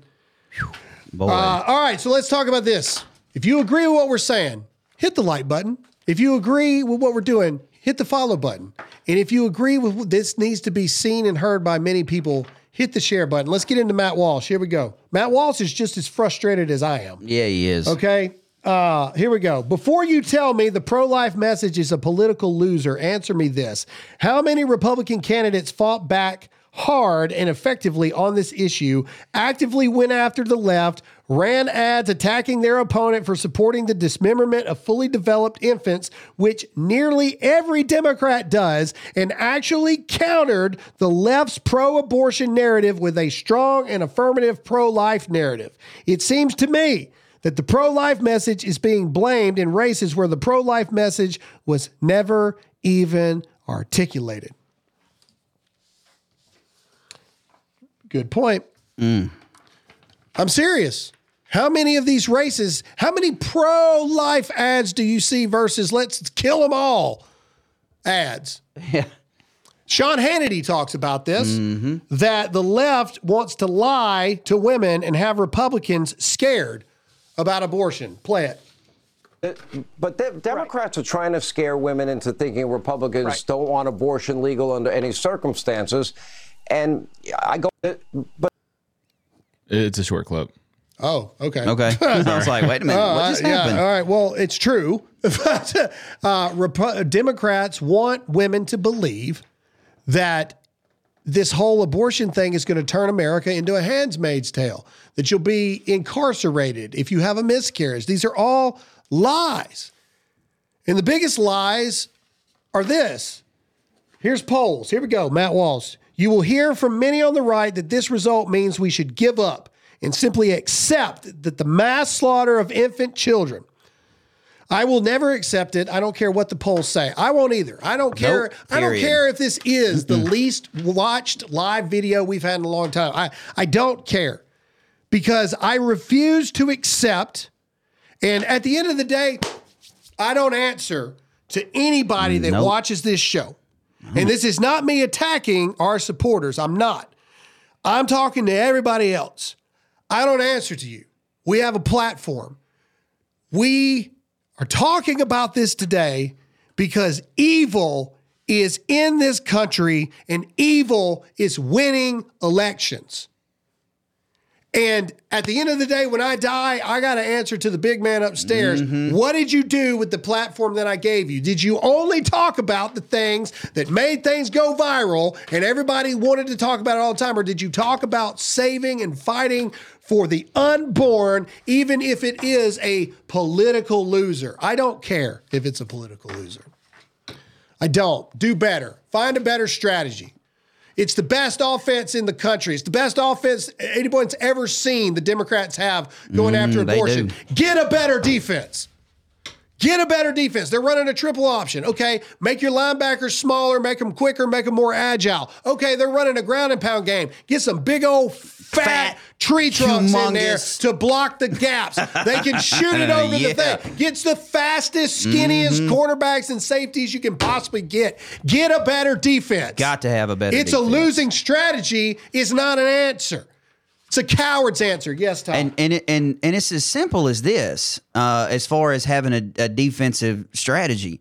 boy. Uh, all right, so let's talk about this. If you agree with what we're saying, hit the like button. If you agree with what we're doing, hit the follow button. And if you agree with what this needs to be seen and heard by many people, hit the share button. Let's get into Matt Walsh. Here we go. Matt Walsh is just as frustrated as I am. yeah, he is. Okay. Uh, here we go. Before you tell me the pro life message is a political loser, answer me this. How many Republican candidates fought back hard and effectively on this issue, actively went after the left, ran ads attacking their opponent for supporting the dismemberment of fully developed infants, which nearly every Democrat does, and actually countered the left's pro abortion narrative with a strong and affirmative pro life narrative? It seems to me that the pro life message is being blamed in races where the pro life message was never even articulated. Good point. Mm. I'm serious. How many of these races, how many pro life ads do you see versus let's kill them all ads? Yeah. Sean Hannity talks about this that the left wants to lie to women and have Republicans scared about abortion. Play it. Uh, but de- Democrats are trying to scare women into thinking Republicans Right. don't want abortion legal under any circumstances. And I go, uh, but It's a short clip. Oh, okay. Okay. I was like, wait a minute, Uh, what just yeah, happened? all right. Well, it's true. but uh, Repu- Democrats want women to believe that this whole abortion thing is going to turn America into a handmaid's tale, that you'll be incarcerated if you have a miscarriage. These are all lies. And the biggest lies are this. Here's polls. Here we go. Matt Walsh. You will hear from many on the right that this result means we should give up and simply accept that the mass slaughter of infant children. I will never accept it. I don't care what the polls say. I won't either. I don't care. Nope, I don't care if this is the least watched live video we've had in a long time. I, I don't care because I refuse to accept. And at the end of the day, I don't answer to anybody that Nope. watches this show. And this is not me attacking our supporters. I'm not. I'm talking to everybody else. I don't answer to you. We have a platform. We are talking about this today because evil is in this country and evil is winning elections. And at the end of the day, when I die, I got to answer to the big man upstairs. Mm-hmm. What did you do with the platform that I gave you? Did you only talk about the things that made things go viral and everybody wanted to talk about it all the time? Or did you talk about saving and fighting for the unborn, even if it is a political loser? I don't care if it's a political loser. I don't. Do better. Find a better strategy. It's the best offense in the country. It's the best offense anyone's ever seen the Democrats have going after Mm, they abortion. Get a better defense. Get a better defense. They're running a triple option. Okay, make your linebackers smaller, make them quicker, make them more agile. Okay, they're running a ground and pound game. Get some big old fat, Fat, tree trunks in there to block the gaps. They can shoot it over Yeah. the thing. Gets the fastest, skinniest Mm-hmm. cornerbacks and safeties you can possibly get. Get a better defense. Got to have a better. It's a losing strategy. Is not an answer. It's a coward's answer. Yes, Tom. and and it, and and it's as simple as this. Uh, as far as having a, a defensive strategy,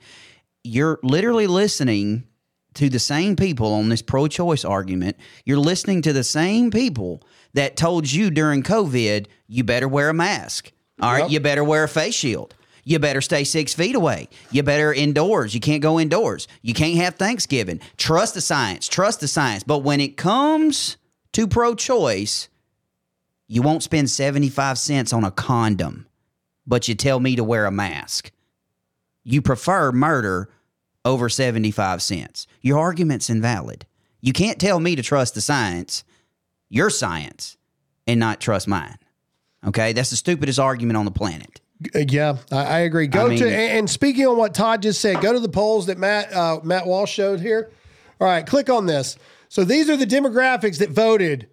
you're literally listening to the same people on this pro-choice argument. You're listening to the same people that told you during COVID, you better wear a mask. All right, Yep. you better wear a face shield. You better stay six feet away. You better indoors. You can't go indoors. You can't have Thanksgiving. Trust the science. Trust the science. But when it comes to pro-choice, you won't spend 75 cents on a condom, but you tell me to wear a mask. You prefer murder over 75 cents. Your argument's invalid. You can't tell me to trust the science, your science, and not trust mine. Okay? That's the stupidest argument on the planet. Uh, Yeah, I, I agree. Go I mean- to and and speaking on what Todd just said, go to the polls that Matt uh, Matt Walsh showed here. All right, click on this. So these are the demographics that voted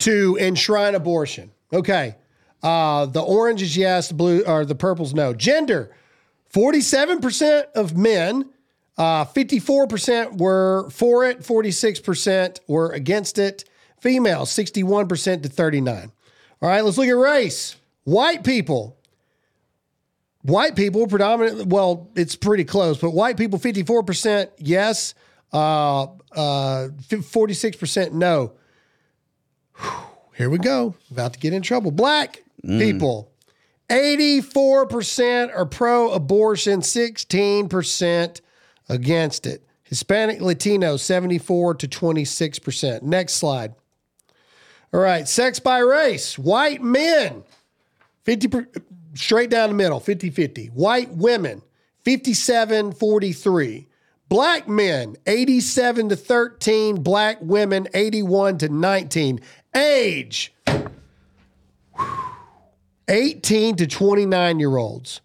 to enshrine abortion. Okay, uh, the orange is yes, the blue or the purple's no. Gender: forty-seven percent of men, uh, fifty-four percent were for it, forty-six percent were against it. Females, sixty-one percent to thirty-nine. All right, let's look at race. White people, white people predominantly well it's pretty close but white people 54% yes. Uh uh 46% no. Whew, here we go. About to get in trouble. Black people 84% are pro abortion 16% against it. Hispanic latino 74 to 26% next slide all right sex by race white men 50 per, straight down the middle 50 50 white women 57 43 black men 87 to 13 black women 81 to 19 age 18 to 29 year olds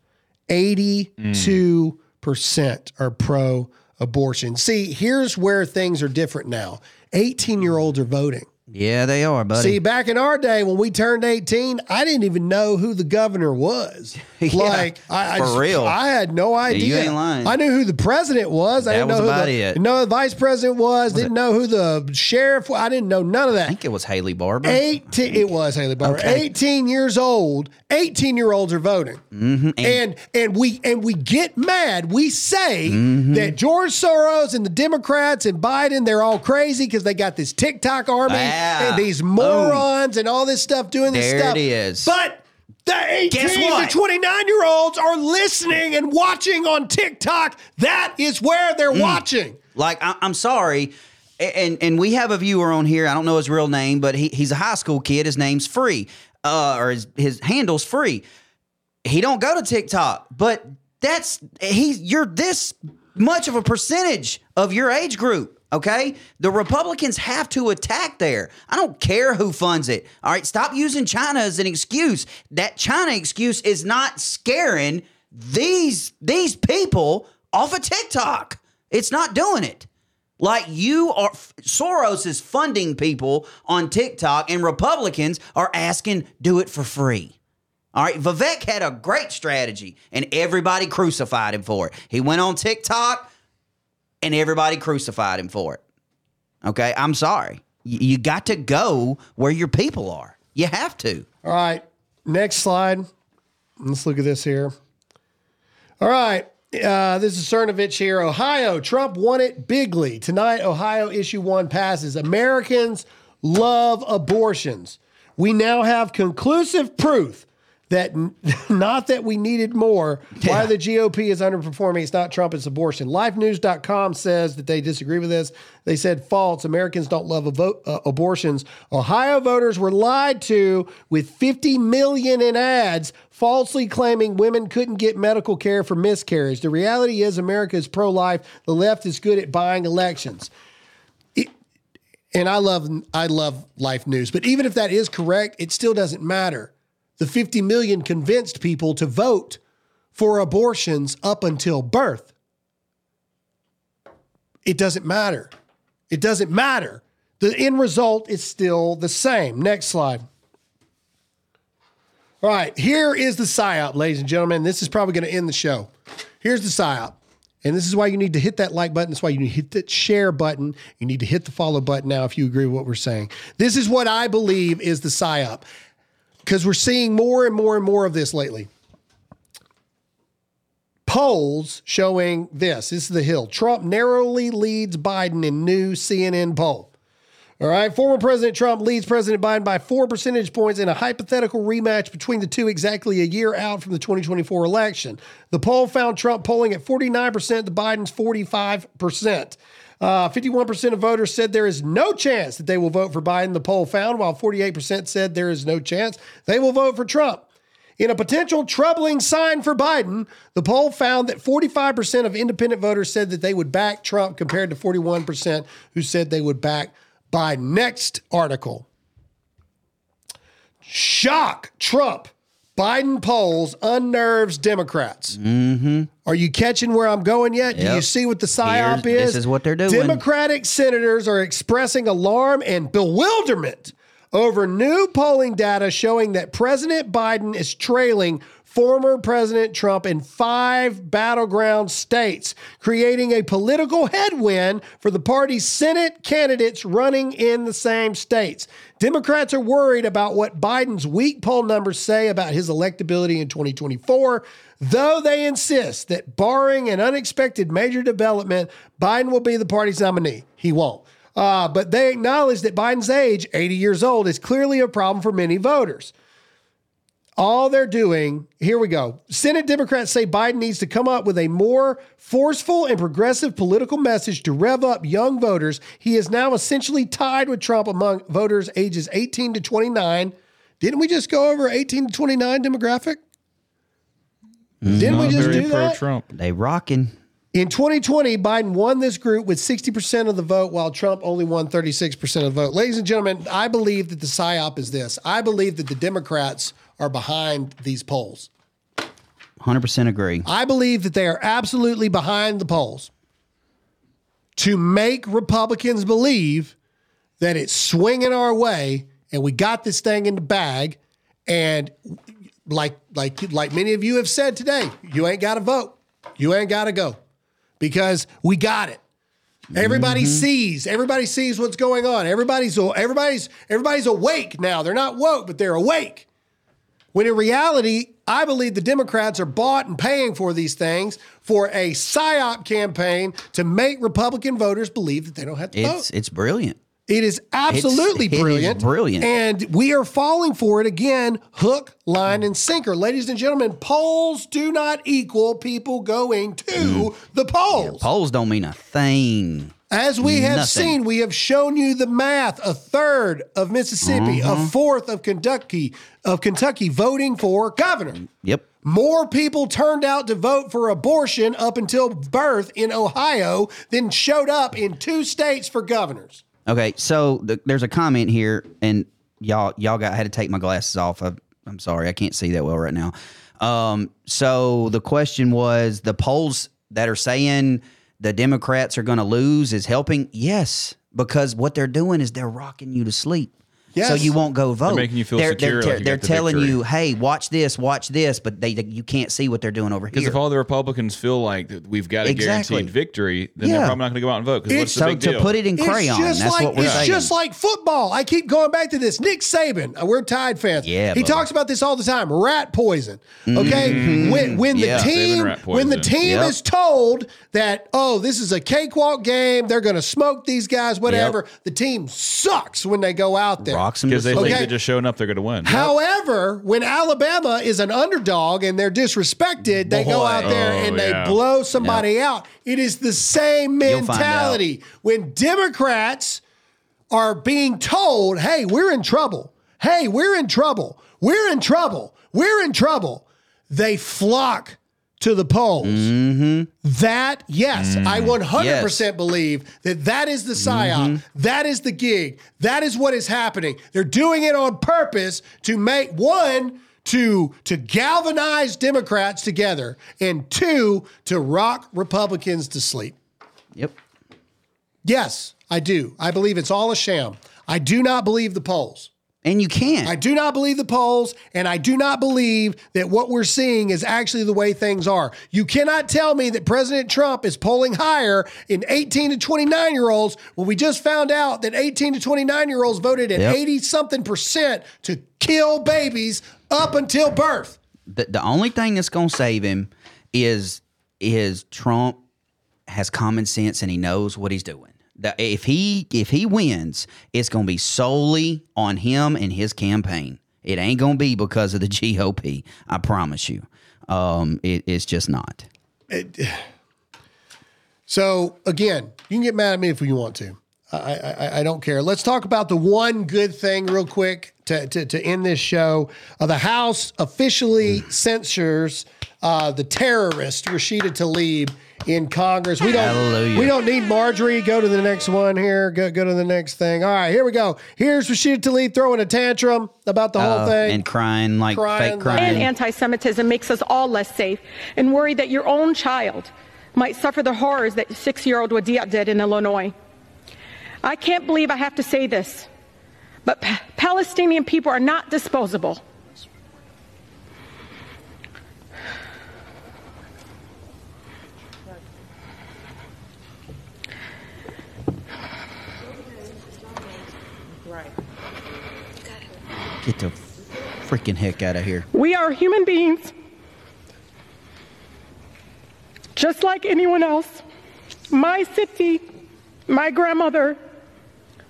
82% are pro abortion see here's where things are different now. 18 year olds are voting Yeah, they are, buddy. See, back in our day when we turned 18, I didn't even know who the governor was. Yeah, like, I, I for just- real. I had no idea. You ain't lying. I knew who the president was. I didn't was know who the, it. the vice president was. didn't know who the sheriff was. I didn't know none of that. I think it was Haley Barbour. 18 it was Haley Barbour. Okay. 18 years old, 18 year olds are voting. Mm-hmm. And and we and we get mad. We say Mm-hmm. that George Soros and the Democrats and Biden, they're all crazy because they got this TikTok army Ah, and these morons and all this stuff doing this There stuff. it is. But the 18 Guess to what? 29 year olds are listening and watching on TikTok. That is where Mm. they're watching. Like I, I'm sorry, and and we have a viewer on here. I don't know his real name, but he, he's a high school kid. His name's Free, uh, or his his handle's Free. He don't go to TikTok, but that's he's you're this much of a percentage of your age group. Okay, the Republicans have to attack there. I don't care who funds it. All right, stop using China as an excuse. That China excuse is not scaring these these people off of TikTok. It's not doing it. Like you are, Soros is funding people on TikTok, and Republicans are asking do it for free. All right, Vivek had a great strategy, and everybody crucified him for it. He went on TikTok, and everybody crucified him for it. Okay, I'm sorry. You got to go where your people are. You have to. All right. Next slide. Let's look at this here. All right. Uh, this is Cernovich here. Ohio, Trump won it bigly. Tonight, Ohio issue one passes. Americans love abortions. We now have conclusive proof that not that we needed more. Why the GOP is underperforming? It's not Trump, it's abortion. LifeNews.com says that they disagree with this. They said false. Americans don't love avo- uh, abortions. Ohio voters were lied to with 50 million in ads falsely claiming women couldn't get medical care for miscarriage. The reality is America is pro-life. The left is good at buying elections and I love I love Life News, but even if that is correct, it still doesn't matter. The 50 million convinced people to vote for abortions up until birth. It doesn't matter. It doesn't matter. The end result is still the same. Next slide. All right, here is the PSYOP, ladies and gentlemen. This is probably going to end the show. Here's the PSYOP. And this is why you need to hit that like button. That's why you need to hit that share button. You need to hit the follow button now if you agree with what we're saying. This is what I believe is the PSYOP because we're seeing more and more and more of this lately. Polls showing this. This is the Hill. Trump narrowly leads Biden in new CNN poll. All right. Former President Trump leads President Biden by four percentage points in a hypothetical rematch between the two exactly a year out from the 2024 election. The poll found Trump polling at 49% to Biden's 45%. Uh, 51% of voters said there is no chance that they will vote for Biden, the poll found, while 48% said there is no chance they will vote for Trump. In a potential troubling sign for Biden, the poll found that 45% of independent voters said that they would back Trump compared to 41% who said they would back Biden. Next article. Shock Trump. Biden polls unnerves Democrats. Mm-hmm. Are you catching where I'm going yet? Do you see what the psyop Here's- is? this is what they're doing. Democratic senators are expressing alarm and bewilderment over new polling data showing that President Biden is trailing former President Trump in five battleground states, creating a political headwind for the party's Senate candidates running in the same states. Democrats are worried about what Biden's weak poll numbers say about his electability in 2024, though they insist that barring an unexpected major development, Biden will be the party's nominee. He won't. Uh, but they acknowledge that Biden's age, 80 years old, is clearly a problem for many voters. All they're doing, here we go. Senate Democrats say Biden needs to come up with a more forceful and progressive political message to rev up young voters. He is now essentially tied with Trump among voters ages 18 to 29. Didn't we just go over 18 to 29 demographic? Didn't we just very do pro that? Trump. They rocking. In 2020, Biden won this group with 60% of the vote, while Trump only won 36% of the vote. Ladies and gentlemen, I believe that the PSYOP is this. I believe that the Democrats are behind these polls. 100% agree. I believe that they are absolutely behind the polls to make Republicans believe that it's swinging our way and we got this thing in the bag. And like like like many of you have said today, you ain't got to vote. You ain't got to go because we got it. Everybody mm-hmm. sees. Everybody sees what's going on. Everybody's everybody's everybody's awake now. They're not woke, but they're awake. When in reality, I believe the Democrats are bought and paying for these things for a psyop campaign to make Republican voters believe that they don't have to vote. It's it's brilliant. It is absolutely it is brilliant. brilliant. And we are falling for it again, hook, line, and sinker. Ladies and gentlemen, polls do not equal people going to Mm. the polls. Polls don't mean a thing. As we have Nothing. seen, we have shown you the math. A third of Mississippi, Mm-hmm. a fourth of Kentucky, of Kentucky voting for governor. Yep. More people turned out to vote for abortion up until birth in Ohio than showed up in two states for governors. Okay, so the, there's a comment here, and y'all y'all got I had to take my glasses off. I, I'm sorry, I can't see that well right now. Um, so the question was the polls that are saying the Democrats are going to lose is helping. Yes, because what they're doing is they're rocking you to sleep. So you won't go vote. They're making you feel they're, secure, They're, like you they're got the telling victory. you, "Hey, watch this, watch this," but they you can't see what they're doing over here. Because if all the Republicans feel like we've got a Exactly. guaranteed victory, then Yeah. they're probably not going to go out and vote. Because what's It's- the so big to put it in crayon, it's just that's like what we're it's saying. just like football. I keep going back to this. Nick Saban, uh, we're Tide fans. Yeah, he Bubba. talks about this all the time. Rat poison. Okay, when when Yeah. the Saban team when the team is told that oh this is a cakewalk game, they're going to smoke these guys, whatever. The team sucks when they go out there. Rocks them Because they sleep. think Okay. that just showing up, they're going to win. However, when Alabama is an underdog and they're disrespected, they go Boy. out there Oh, and they yeah. blow somebody out. It is the same You'll mentality. When Democrats are being told, hey, we're in trouble. Hey, we're in trouble. We're in trouble. We're in trouble. They flock to the polls. Mm-hmm. That, yes, mm, I 100% believe that that is the psyop. Mm-hmm. That is the gig. That is what is happening. They're doing it on purpose to make one, to to galvanize Democrats together, and two, to rock Republicans to sleep. Yep. Yes, I do. I believe it's all a sham. I do not believe the polls. And you can't. I do not believe the polls, and I do not believe that what we're seeing is actually the way things are. You cannot tell me that President Trump is polling higher in 18 to 29 year olds when we just found out that 18 to 29 year olds voted at Yep. 80 something percent to kill babies up until birth. the, the only thing that's going to save him is is Trump has common sense and he knows what he's doing. If he if he wins, it's going to be solely on him and his campaign. It ain't going to be because of the GOP. I promise you. Um, it, it's just not. It, So again, you can get mad at me if you want to. I, I, I don't care. Let's talk about the one good thing real quick to, to, to end this show. Uh, the House officially censures uh, the terrorist Rashida Tlaib in Congress. We don't Hallelujah. we don't need Marjorie. Go to the next one here. Go go to the next thing. All right, here we go. Here's Rashida Tlaib throwing a tantrum about the whole Uh, thing. and crying like Crying fake crying. and anti Semitism makes us all less safe and worry that your own child might suffer the horrors that six year old Wadea did in Illinois. I can't believe I have to say this, but Pa- Palestinian people are not disposable. Get the freaking heck out of here. We are human beings, just like anyone else. My city, my grandmother,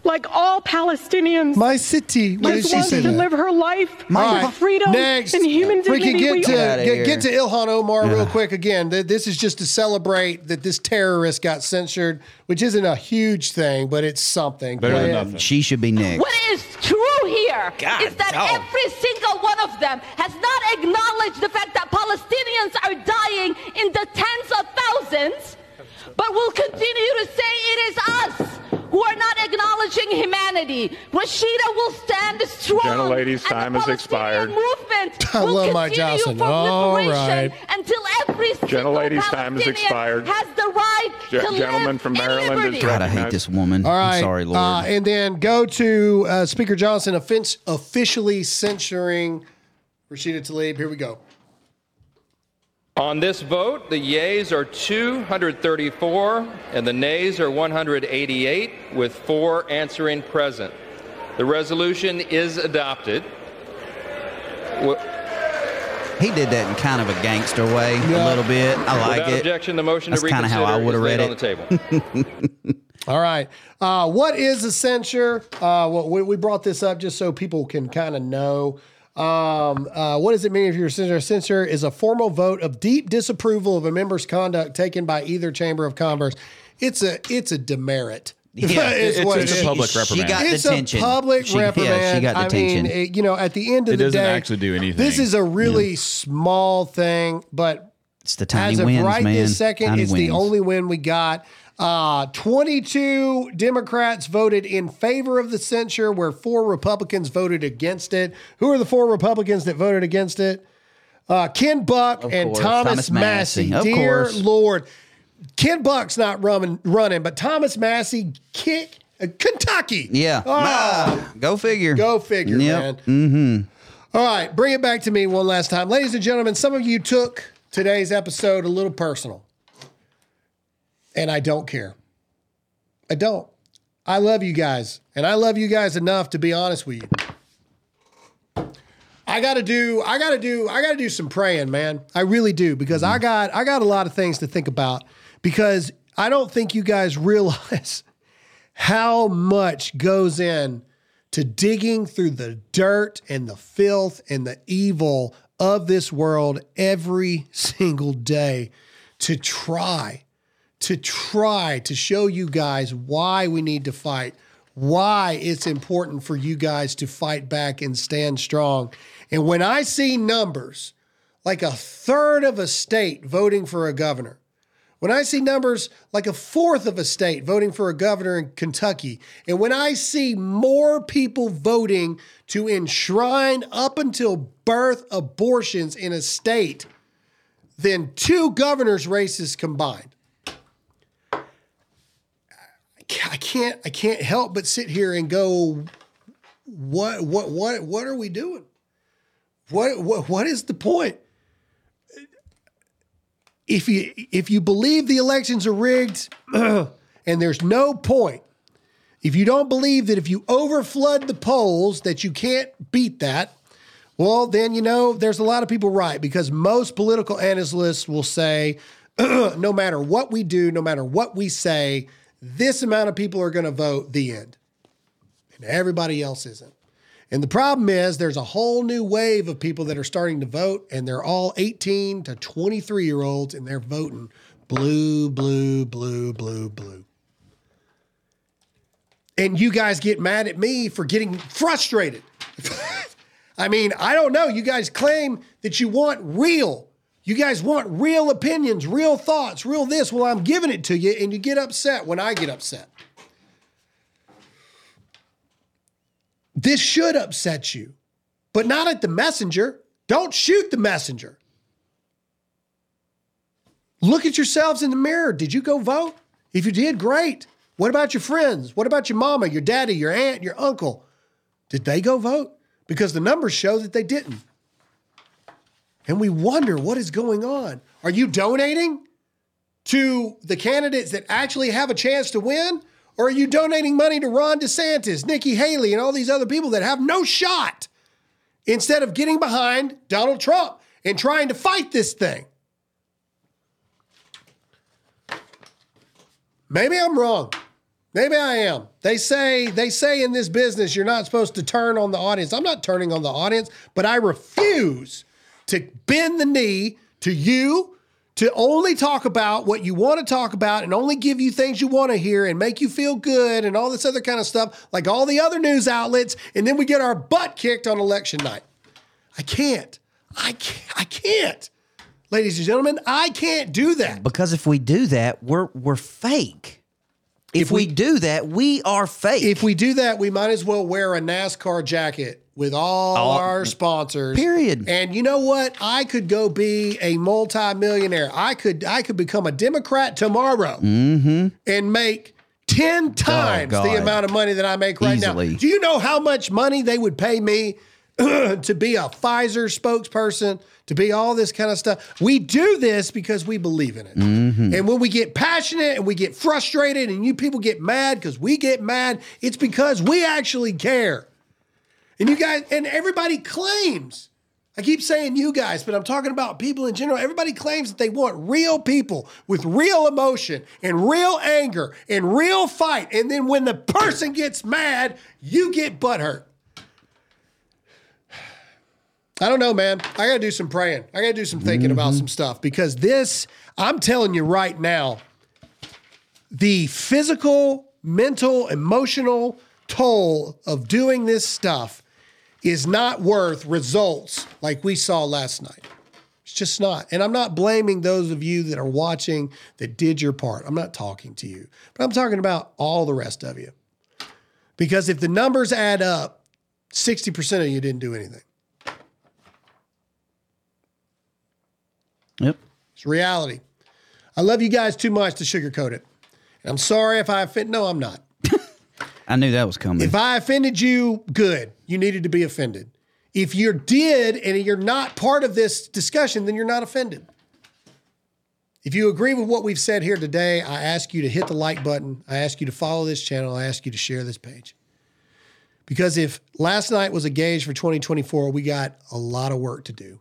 like all Palestinians, My city. What did just she wants say? to that? live her life All with right, freedom next. and human We dignity. can get We- to Get get, get to. Ilhan Omar real quick again. This is just to celebrate that this terrorist got censored, which isn't a huge thing, but it's something. Better than nothing. She should be next. What is true here is God, that dog. every single one of them has not acknowledged the fact that Palestinians are dying in the tens of thousands, but will continue to say it is us who are not acknowledging humanity. Rashida will stand strong. Gentlelady's and the time has expired. Movement I will love Mike Johnson. for All liberation until every single Gentlelady's time has expired. has the right Ge- to gentleman live from Maryland is liberty. God, I hate this woman. All right. I'm sorry, Lord. Uh, and then go to uh, Speaker Johnson offense, officially censoring Rashida Tlaib. Here we go. On this vote, the yeas are 234 and the nays are 188, with four answering present. The resolution is adopted. He did that in kind of a gangster way, Yeah. a little bit. I like Without it. objection, the motion That's to reconsider how I is would've laid read on the table. All right. Uh, what is a censure? Uh, well, we, we brought this up just so people can kind of know. Um, uh, what does it mean if you're a censor? A censure is a formal vote of deep disapproval of a member's conduct taken by either chamber of commerce. It's a it's a demerit. Yeah, Is it's- what it's it a is. public She reprimand. got It's detention. a public She- yeah, reprimand. she got I mean, it- you know, at the end of It the doesn't day, actually do anything. This is a really small thing, but it's the tiny as of wins, right man. this second, Tiny it's the wins. only win we got. Uh, 22 Democrats voted in favor of the censure, where four Republicans voted against it. Who are the four Republicans that voted against it? Uh, Ken Buck and course, Thomas, Thomas Massie. Massie. Of Dear course. Lord, Ken Buck's not running, running, but Thomas Massie kick uh, Kentucky. Yeah. Ah. Ah, go figure. Go figure, man. Mm-hmm. All right, bring it back to me one last time. Ladies and gentlemen, some of you took today's episode a little personal. And I don't care. I don't. I love you guys. And I love you guys enough to be honest with you. I gotta do, I gotta do, I gotta do some praying, man. I really do, because I got I got a lot of things to think about because I don't think you guys realize how much goes in to digging through the dirt and the filth and the evil of this world every single day to try, to try to show you guys why we need to fight, why it's important for you guys to fight back and stand strong. And when I see numbers like a third of a state voting for a governor, when I see numbers like a fourth of a state voting for a governor in Kentucky, and when I see more people voting to enshrine up until birth abortions in a state than two governors' races combined, I can't I can't help but sit here and go, what what what what are we doing? What what what is the point? If you if you believe the elections are rigged, and there's no point, if you don't believe that if you overflood the polls that you can't beat that, well then you know there's a lot of people right because most political analysts will say, no matter what we do, no matter what we say, this amount of people are going to vote. The end, and everybody else isn't. And the problem is, there's a whole new wave of people that are starting to vote, and they're all 18 to 23 year olds, and they're voting blue, blue, blue, blue, blue. And you guys get mad at me for getting frustrated. I mean, I don't know. You guys claim that you want real. You guys want real opinions, real thoughts, real this. Well, I'm giving it to you, and you get upset when I get upset. This should upset you, but not at the messenger. Don't shoot the messenger. Look at yourselves in the mirror. Did you go vote? If you did, great. What about your friends? What about your mama, your daddy, your aunt, your uncle? Did they go vote? Because the numbers show that they didn't. And we wonder what is going on. Are you donating to the candidates that actually have a chance to win? Or are you donating money to Ron DeSantis, Nikki Haley, and all these other people that have no shot instead of getting behind Donald Trump and trying to fight this thing? Maybe I'm wrong. Maybe I am. They say they say in this business you're not supposed to turn on the audience. I'm not turning on the audience, but I refuse to bend the knee to you to only talk about what you want to talk about and only give you things you want to hear and make you feel good and all this other kind of stuff, like all the other news outlets, and then we get our butt kicked on election night. I can't. I can't. I can't. Ladies and gentlemen, I can't do that. Because if we do that, we're we're fake. If, we, do that, we are fake. If we do that, we might as well wear a NASCAR jacket with all All- our sponsors. Period. And you know what? I could go be a multimillionaire. I could I could become a Democrat tomorrow mm-hmm. and make 10 times the amount of money that I make right Easily. now. Do you know how much money they would pay me to be a Pfizer spokesperson, to be all this kind of stuff? We do this because we believe in it. Mm-hmm. And when we get passionate and we get frustrated and you people get mad because we get mad, it's because we actually care. And you guys, and everybody claims, I keep saying you guys, but I'm talking about people in general. Everybody claims that they want real people with real emotion and real anger and real fight. And then when the person gets mad, you get butthurt. I don't know, man. I got to do some praying. I got to do some thinking about mm-hmm. some stuff because this, I'm telling you right now, the physical, mental, emotional toll of doing this stuff is not worth results like we saw last night. It's just not. And I'm not blaming those of you that are watching that did your part. I'm not talking to you, but I'm talking about all the rest of you. Because if the numbers add up, 60% of you didn't do anything. Yep. It's reality. I love you guys too much to sugarcoat it. And I'm sorry if I offend. No, I'm not. I knew that was coming. If I offended you, good. You needed to be offended. If you did and you're not part of this discussion, then you're not offended. If you agree with what we've said here today, I ask you to hit the like button. I ask you to follow this channel. I ask you to share this page. Because if last night was a gauge for 2024, we got a lot of work to do.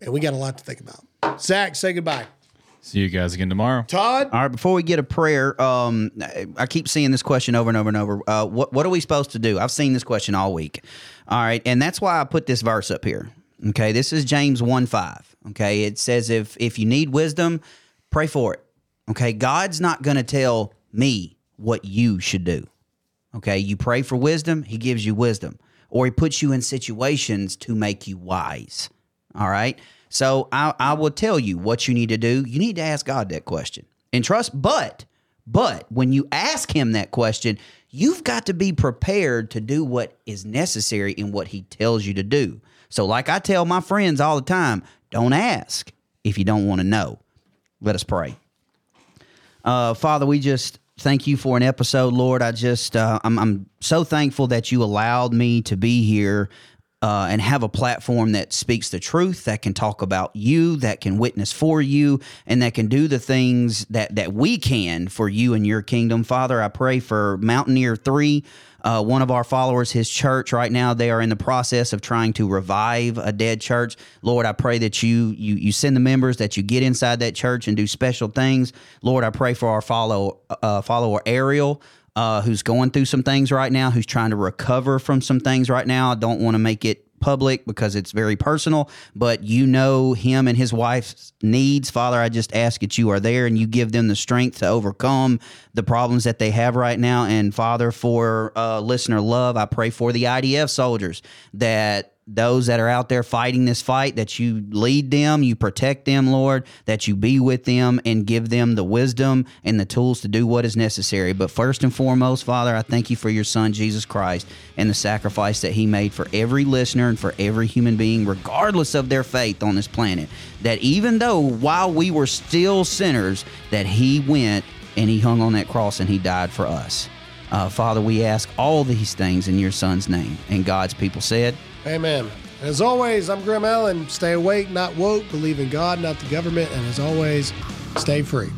And we got a lot to think about. Zach, say goodbye. See you guys again tomorrow. Todd? All right, before we get a prayer, um, I keep seeing this question over and over and over. Uh, what what are we supposed to do? I've seen this question all week. All right, and that's why I put this verse up here. Okay, this is James one five. Okay, it says if if you need wisdom, pray for it. Okay, God's not going to tell me what you should do. Okay, you pray for wisdom, He gives you wisdom, or He puts you in situations to make you wise. All right. So I, I will tell you what you need to do. You need to ask God that question and trust. But, but when you ask Him that question, you've got to be prepared to do what is necessary in what He tells you to do. So, like I tell my friends all the time, don't ask if you don't want to know. Let us pray. Uh, Father, we just thank you for an episode, Lord. I just uh, I'm I'm so thankful that you allowed me to be here uh, and have a platform that speaks the truth, that can talk about you, that can witness for you, and that can do the things that that we can for you and your kingdom. Father, I pray for Mountaineer Three. Uh, one of our followers, his church, right now they are in the process of trying to revive a dead church. Lord, I pray that you you you send the members, that you get inside that church and do special things. Lord, I pray for our follow uh, follower Ariel uh, who's going through some things right now, who's trying to recover from some things right now. I don't want to make it public because it's very personal, but you know him and his wife's needs. Father, I just ask that you are there and you give them the strength to overcome the problems that they have right now. And Father, for uh, listener love, I pray for the IDF soldiers that those that are out there fighting this fight, that you lead them, you protect them, Lord, that you be with them and give them the wisdom and the tools to do what is necessary. But first and foremost, Father, I thank you for your Son, Jesus Christ, and the sacrifice that he made for every listener and for every human being, regardless of their faith on this planet. That even though while we were still sinners, that he went and he hung on that cross and he died for us. Uh, Father, we ask all these things in your Son's name. And God's people said, Amen. As always, I'm Graham Allen. Stay awake, not woke. Believe in God, not the government. And as always, stay free.